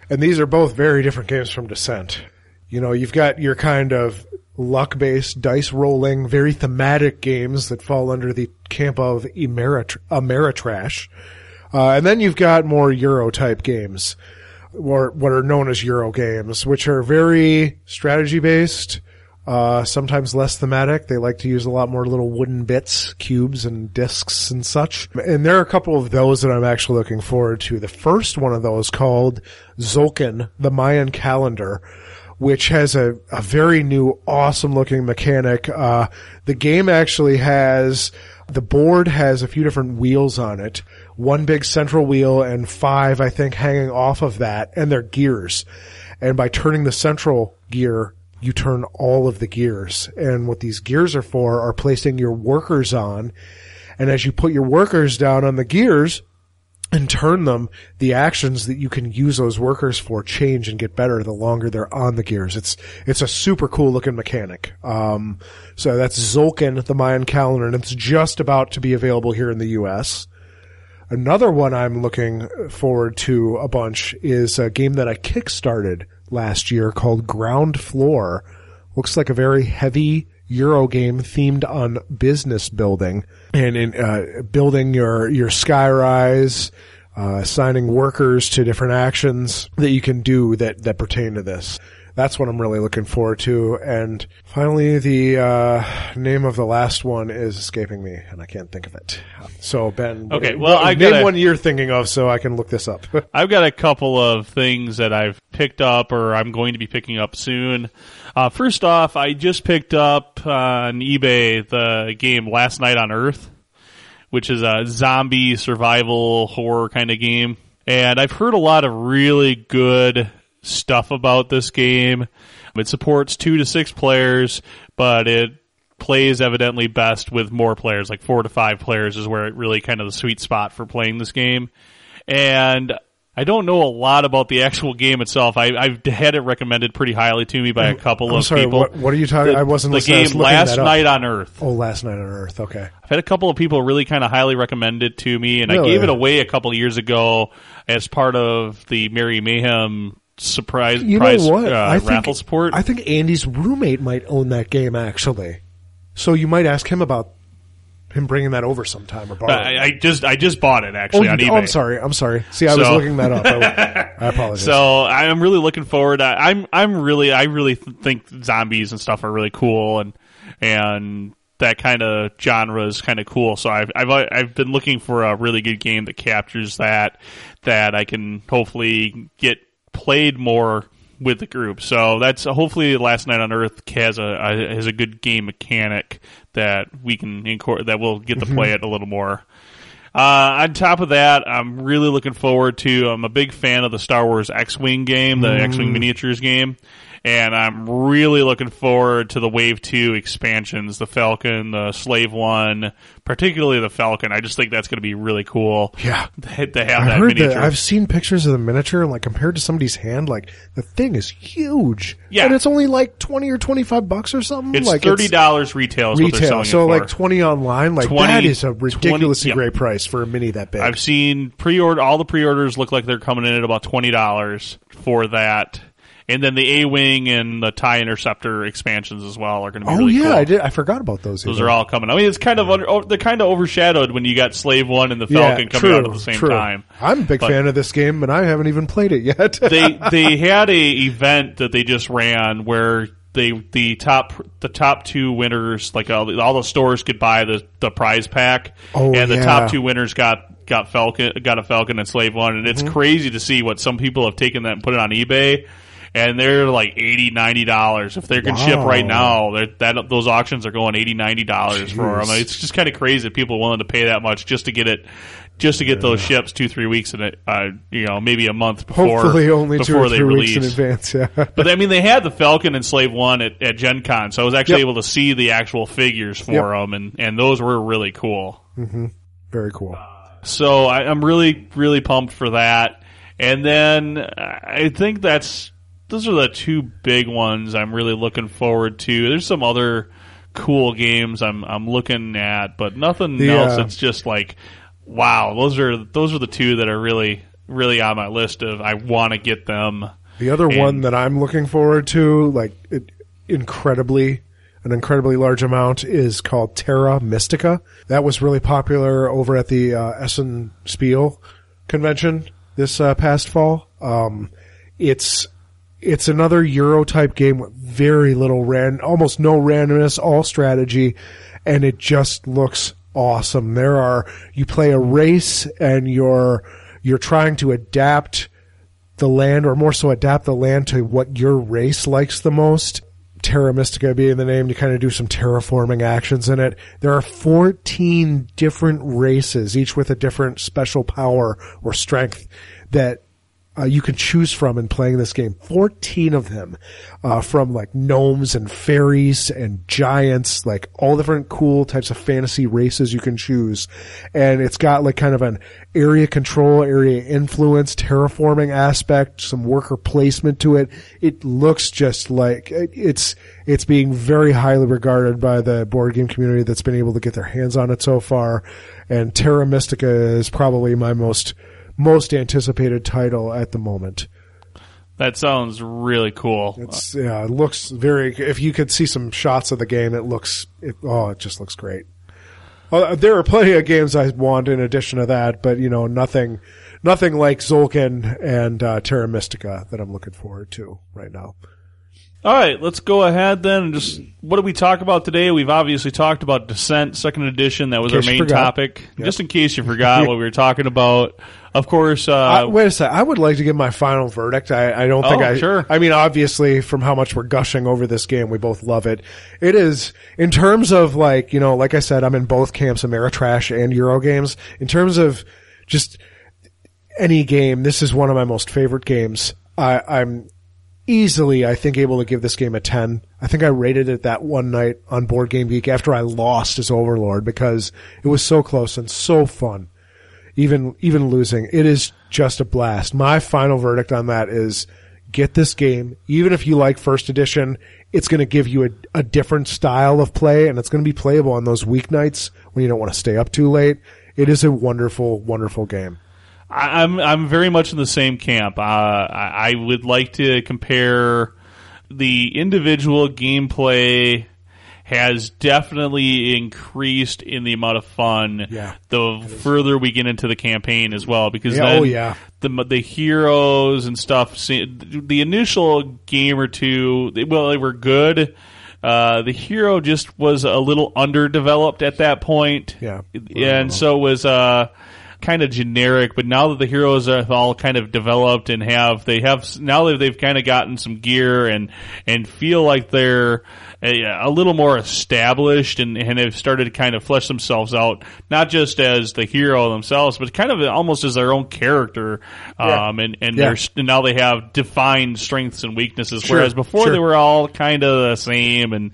And these are both very different games from Descent. You know, you've got your kind of luck based, dice rolling, very thematic games that fall under the camp of Ameritr- Ameritrash. Uh, and then you've got more Euro type games, or what are known as Euro games, which are very strategy based, uh, sometimes less thematic. They like to use a lot more little wooden bits, cubes and discs and such. And there are a couple of those that I'm actually looking forward to. The first one of those called Tzolk'in, the Mayan calendar, which has a, a very new, awesome looking mechanic. Uh, the game actually has, the board has a few different wheels on it. One big central wheel and five, I think, hanging off of that, and they're gears. And by turning the central gear, you turn all of the gears. And what these gears are for are placing your workers on. And as you put your workers down on the gears, and turn them, the actions that you can use those workers for change and get better the longer they're on the gears. It's it's a super cool looking mechanic. Um, so that's Tzolk'in, the Mayan calendar, and it's just about to be available here in the U.S. Another one I'm looking forward to a bunch is a game that I kickstarted last year called Ground Floor. Looks like a very heavy Euro game themed on business building and in uh, building your your skyrise, uh, assigning workers to different actions that you can do that that pertain to this. That's what I'm really looking forward to. And finally, the uh, name of the last one is escaping me, and I can't think of it. So Ben, Okay, well, I name gotta- one you're thinking of so I can look this up. *laughs* I've got a couple of things that I've picked up or I'm going to be picking up soon. Uh, first off, I just picked up on eBay the game Last Night on Earth, which is a zombie survival horror kind of game. And I've heard a lot of really good stuff about this game. It supports two to six players, but it plays evidently best with more players, like four to five players is where it really kind of the sweet spot for playing this game. And I don't know a lot about the actual game itself. I, I've had it recommended pretty highly to me by a couple I'm of sorry, people. what, what are you talking? The, I wasn't the listening. I was game Last. Night on Earth. Oh, last night on Earth. Okay. I've had a couple of people really kind of highly recommend it to me, and I gave it away a couple of years ago as part of the Merry Mayhem surprise You prize know what? Uh, I think, raffle support. I think Andy's roommate might own that game actually. So you might ask him about him bringing that over sometime or borrowing. I, I just I just bought it oh, actually you- on oh, eBay. I'm sorry. I'm sorry. See, I was looking that up. I, *laughs* I apologize. So I'm really looking forward. I, I'm I'm really I really think zombies and stuff are really cool and and that kind of genre is kind of cool. So I've I've I've been looking for a really good game that captures that that I can hopefully get played more with the group. So that's hopefully Last Night on Earth has a, a has a good game mechanic that we can incor- that we'll get to play it a little more. Uh, on top of that, I'm really looking forward to. I'm a big fan of the Star Wars X-wing game, the X-wing miniatures game, and I'm really looking forward to the Wave Two expansions, the Falcon, the Slave One, particularly the Falcon. I just think that's going to be really cool. Yeah. to, have that miniature. that. I've seen pictures of the miniature, and like compared to somebody's hand, like the thing is huge. Yeah. and it's only like twenty or twenty five bucks or something. it's like thirty dollars retail. Is what they're retail. So like twenty online. Like 20 that is a ridiculously 20 yeah. great price for a mini that big. I've seen pre-order all the pre-orders look like they're coming in at about twenty dollars for that, and then the A Wing and the Tie Interceptor expansions as well are going to be Oh really yeah, cool. I did. I forgot about those. Those even. are all coming. I mean, it's kind of under, oh, they're kind of overshadowed when you got Slave One and the Falcon coming true, out at the same true. time. I'm a big But- fan of this game, and I haven't even played it yet. *laughs* they they had a event that they just ran where they the top the top two winners like all the, all the stores could buy the the prize pack Oh, and the yeah. top two winners got got Falcon got a Falcon and Slave One and it's Mm-hmm. crazy to see what some people have taken that and put it on eBay and they're like 80 90 dollars if they can ship right now that those auctions are going 80 90 dollars for them it's just kind of crazy that people are willing to pay that much just to get it just to get those ships two three weeks in it uh, you know maybe a month before Hopefully, only two or they three release weeks in advance. Yeah. but I mean, they had the Falcon and Slave One at, at Gen Con, so I was actually Yep. able to see the actual figures for Yep. them, and, and those were really cool. Very cool. So I, I'm really, really pumped for that. And then I think that's those are the two big ones I'm really looking forward to. There's some other cool games I'm I'm looking at, but nothing else. uh, It's just like, wow, those are those are the two that are really, really on my list of I want to get them. The other And- one that I'm looking forward to, like it, incredibly, an incredibly large amount, is called Terra Mystica. That was really popular over at the uh, Essen Spiel convention this uh, past fall. Um, it's it's another Euro type game with very little ran, almost no randomness, all strategy, and it just looks awesome. There are you play a race and you're you're trying to adapt the land, or more so adapt the land to what your race likes the most. Terra Mystica being the name, you kind of do some terraforming actions in it. There are 14 different races, each with a different special power or strength that uh, you can choose from in playing this game. 14 of them, uh, from like gnomes and fairies and giants, like all different cool types of fantasy races you can choose. And it's got like kind of an area control, area influence, terraforming aspect, some worker placement to it. It looks just like it's, it's being very highly regarded by the board game community that's been able to get their hands on it so far. And Terra Mystica is probably my most, most anticipated title at the moment. That sounds really cool. It's yeah, it looks very. If you could see some shots of the game, it looks. It, oh, it just looks great. Uh, there are plenty of games I want in addition to that, but you know, nothing, nothing like Tzolk'in and uh, Terra Mystica that I'm looking forward to right now. All right, let's go ahead then and just what did we talk about today? We've obviously talked about Descent Second Edition. That was our main topic. Just in case you forgot what we were talking about. Of course, uh, I, wait a sec. I would like to give my final verdict. I, I don't think Oh, I. sure. I mean, obviously, from how much we're gushing over this game, we both love it. It is in terms of like you know, like I said, I'm in both camps, Ameritrash and Euro games. In terms of just any game, this is one of my most favorite games. I, I'm easily, I think, able to give this game a 10. I think I rated it that one night on Board Game Geek after I lost as Overlord because it was so close and so fun. Even, even losing. It is just a blast. My final verdict on that is get this game. Even if you like first edition, it's going to give you a, a different style of play and it's going to be playable on those weeknights when you don't want to stay up too late. It is a wonderful, wonderful game. I, I'm I'm very much in the same camp. Uh, I, I would like to compare the individual gameplay has definitely increased in the amount of fun Yeah, the further we get into the campaign as well because Yeah, then oh, yeah. the the heroes and stuff the initial game or two well they were good uh, the hero just was a little underdeveloped at that point Yeah. and so it was uh, kind of generic. But now that the heroes are all kind of developed and have they have now that they've kind of gotten some gear and and feel like they're a, a little more established and, and have started to kind of flesh themselves out, not just as the hero themselves, but kind of almost as their own character. Yeah. Um, and and, Yeah. they're, and now they have defined strengths and weaknesses, Sure, whereas before sure. they were all kind of the same and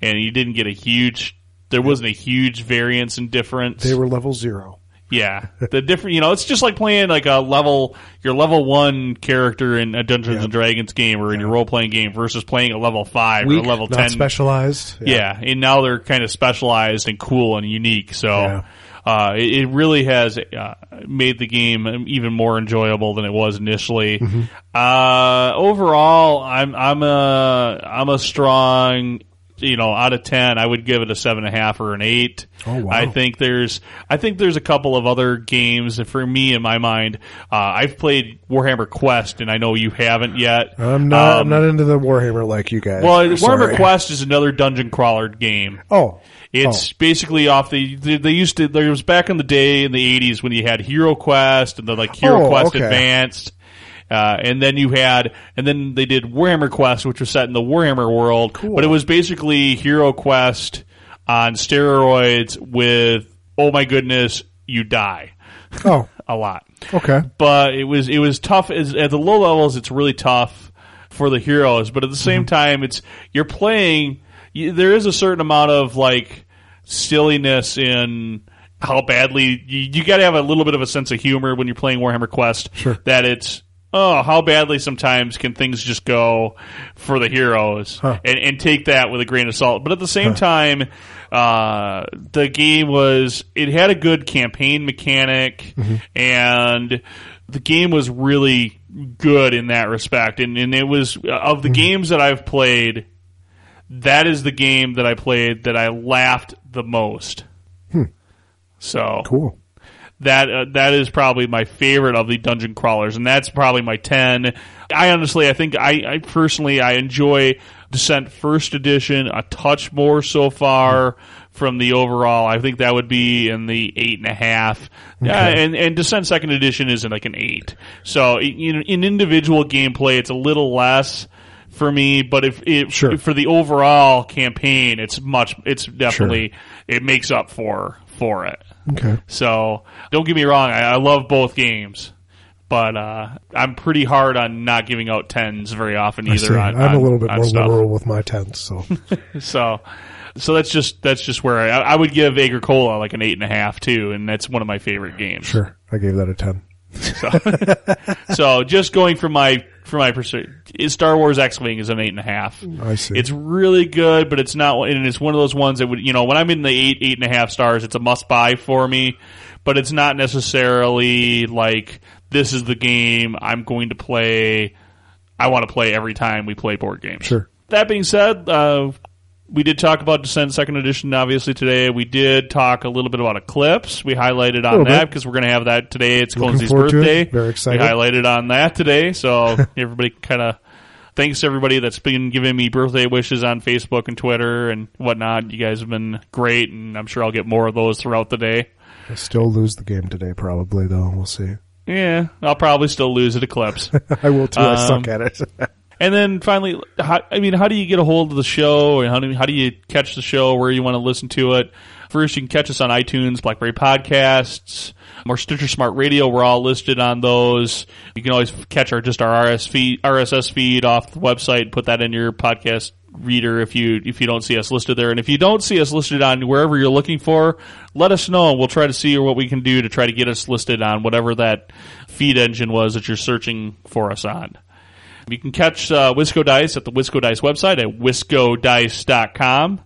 and you didn't get a huge. There wasn't a huge variance in difference. They were level zero. Yeah, the different, you know, it's just like playing like a level, your level one character in a Dungeons and Dragons game or in your role playing game versus playing a level five or a level ten. specialized. Yeah. and now they're kind of specialized and cool and unique. So, Yeah. Uh, it, it really has uh, made the game even more enjoyable than it was initially. Uh, overall, I'm I'm a I'm a strong you know, out of ten, I would give it a seven and a half or an eight. Oh, wow. I think there's, I think there's a couple of other games for me in my mind. Uh, I've played Warhammer Quest, and I know you haven't yet. I'm not. Um, I'm not into the Warhammer like you guys. Well, I'm Warhammer sorry. Quest is another dungeon crawler game. Oh, It's basically off the they, they used to there was back in the day in the 80s when you had Hero Quest and the like Hero Oh, Quest okay. Advanced. Uh, and then you had, and then they did Warhammer Quest, which was set in the Warhammer world, but it was basically Hero Quest on steroids with, oh my goodness, you die. *laughs* Oh, a lot. Okay. but it was it was tough. As, at the low levels it's really tough for the heroes. But at the same time it's you're playing you, there is a certain amount of like silliness in how badly you, you got to have a little bit of a sense of humor when you're playing Warhammer Quest Sure. that it's oh how badly sometimes can things just go for the heroes Huh. and, and take that with a grain of salt. But at the same time uh, the game was it had a good campaign mechanic mm-hmm. and the game was really good in that respect. And, and it was uh, of the mm-hmm. games that I've played that is the game that I played that I laughed the most. Hmm. So Cool. That uh, that is probably my favorite of the dungeon crawlers, and that's probably my ten. I honestly, I think I, I personally I enjoy Descent First Edition a touch more so far from the overall. I think that would be in the eight and a half, uh, and and Descent Second Edition is in like an eight. So in, in individual gameplay, it's a little less. For me, but if, if Sure. for the overall campaign, it's much. It's definitely it makes up for for it. Okay. So don't get me wrong, I, I love both games, but uh, I'm pretty hard on not giving out tens very often I either. On, I'm a little bit more stuff. liberal with my tents, so *laughs* So, so that's just that's just where I, I would give Agricola like an eight and a half too, and that's one of my favorite games. sure. I gave that a ten. so, *laughs* So just going from my from my perspective, Star Wars X Wing is an eight and a half. I see. It's really good, but it's not, and it's one of those ones that would, you know, when I'm in the eight, eight and a half stars, it's a must buy for me, but it's not necessarily like, this is the game I'm going to play, I want to play every time we play board games. Sure. That being said, uh, we did talk about Descent Second Edition, obviously today. We did talk a little bit about Eclipse. We highlighted on that because we're going to have that today. It's Colin's to it. birthday. Very excited. We highlighted on that today, so *laughs* everybody kind of thanks everybody that's been giving me birthday wishes on Facebook and Twitter and whatnot. You guys have been great, and I'm sure I'll get more of those throughout the day. I still lose the game today, probably though. We'll see. Yeah, I'll probably still lose at Eclipse. *laughs* I will too. I Um, suck at it. *laughs* And then finally, how, I mean, how do you get a hold of the show, and how do how do you catch the show where you want to listen to it? First, you can catch us on iTunes, BlackBerry Podcasts, or Stitcher Smart Radio. We're all listed on those. You can always catch our just our RS feed, RSS feed off the website. Put that in your podcast reader if you if you don't see us listed there. And if you don't see us listed on wherever you're looking for, let us know. and We'll try to see what we can do to try to get us listed on whatever that feed engine was that you're searching for us on. You can catch uh, WiscoDice at the WiscoDice website at wiscodice.com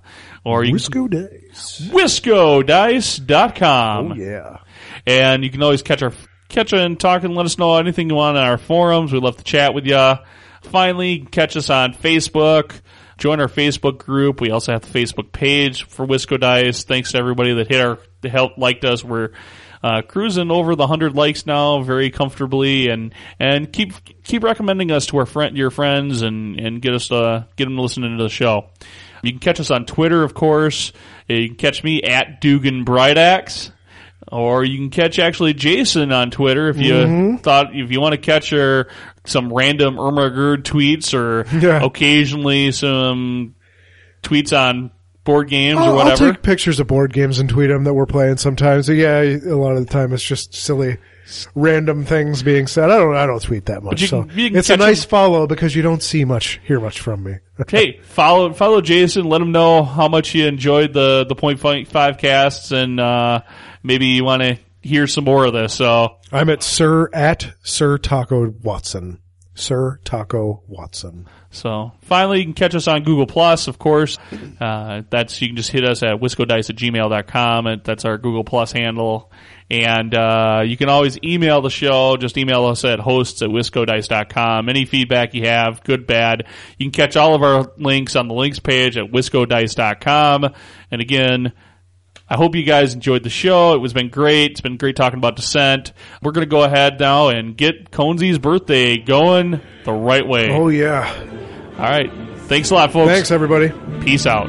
or you Wisco days. wiscodice.com. Oh yeah. And you can always catch our catch and talk and let us know anything you want on our forums. We'd love to chat with you. Finally, catch us on Facebook. Join our Facebook group. We also have the Facebook page for WiscoDice. Thanks to everybody that hit our helped liked us. We're uh, cruising over the hundred likes now, very comfortably, and and keep keep recommending us to our friend your friends and and get us uh, get them listening to the show. You can catch us on Twitter, of course. You can catch me at Dugan Brightaxe. Or you can catch actually Jason on Twitter if you thought if you want to catch her some random Irma Gerd tweets or Yeah. occasionally some tweets on board games or I'll, I'll take pictures of board games and tweet them that we're playing sometimes. Yeah, a lot of the time it's just silly, random things being said. I don't, I don't tweet that much. you so you it's a nice them- follow because you don't see much, hear much from me. *laughs* hey, follow follow Jason. Let him know how much you enjoyed the the point five casts, and uh, maybe you want to hear some more of this. So I'm at Sir at Sir Taco Watson. Sir Taco Watson. So finally, you can catch us on Google Plus, of course. Uh, that's you can just hit us at wiscodice at gmail.com. That's our Google Plus handle. And uh, you can always email the show. Just email us at hosts at wiscodice.com. Any feedback you have, good, bad. You can catch all of our links on the links page at wiscodice.com. And again, I hope you guys enjoyed the show. It was been great. It's been great talking about Descent. We're going to go ahead now and get Conesy's birthday going the right way. Oh, yeah. All right. Thanks a lot, folks. Thanks, everybody. Peace out.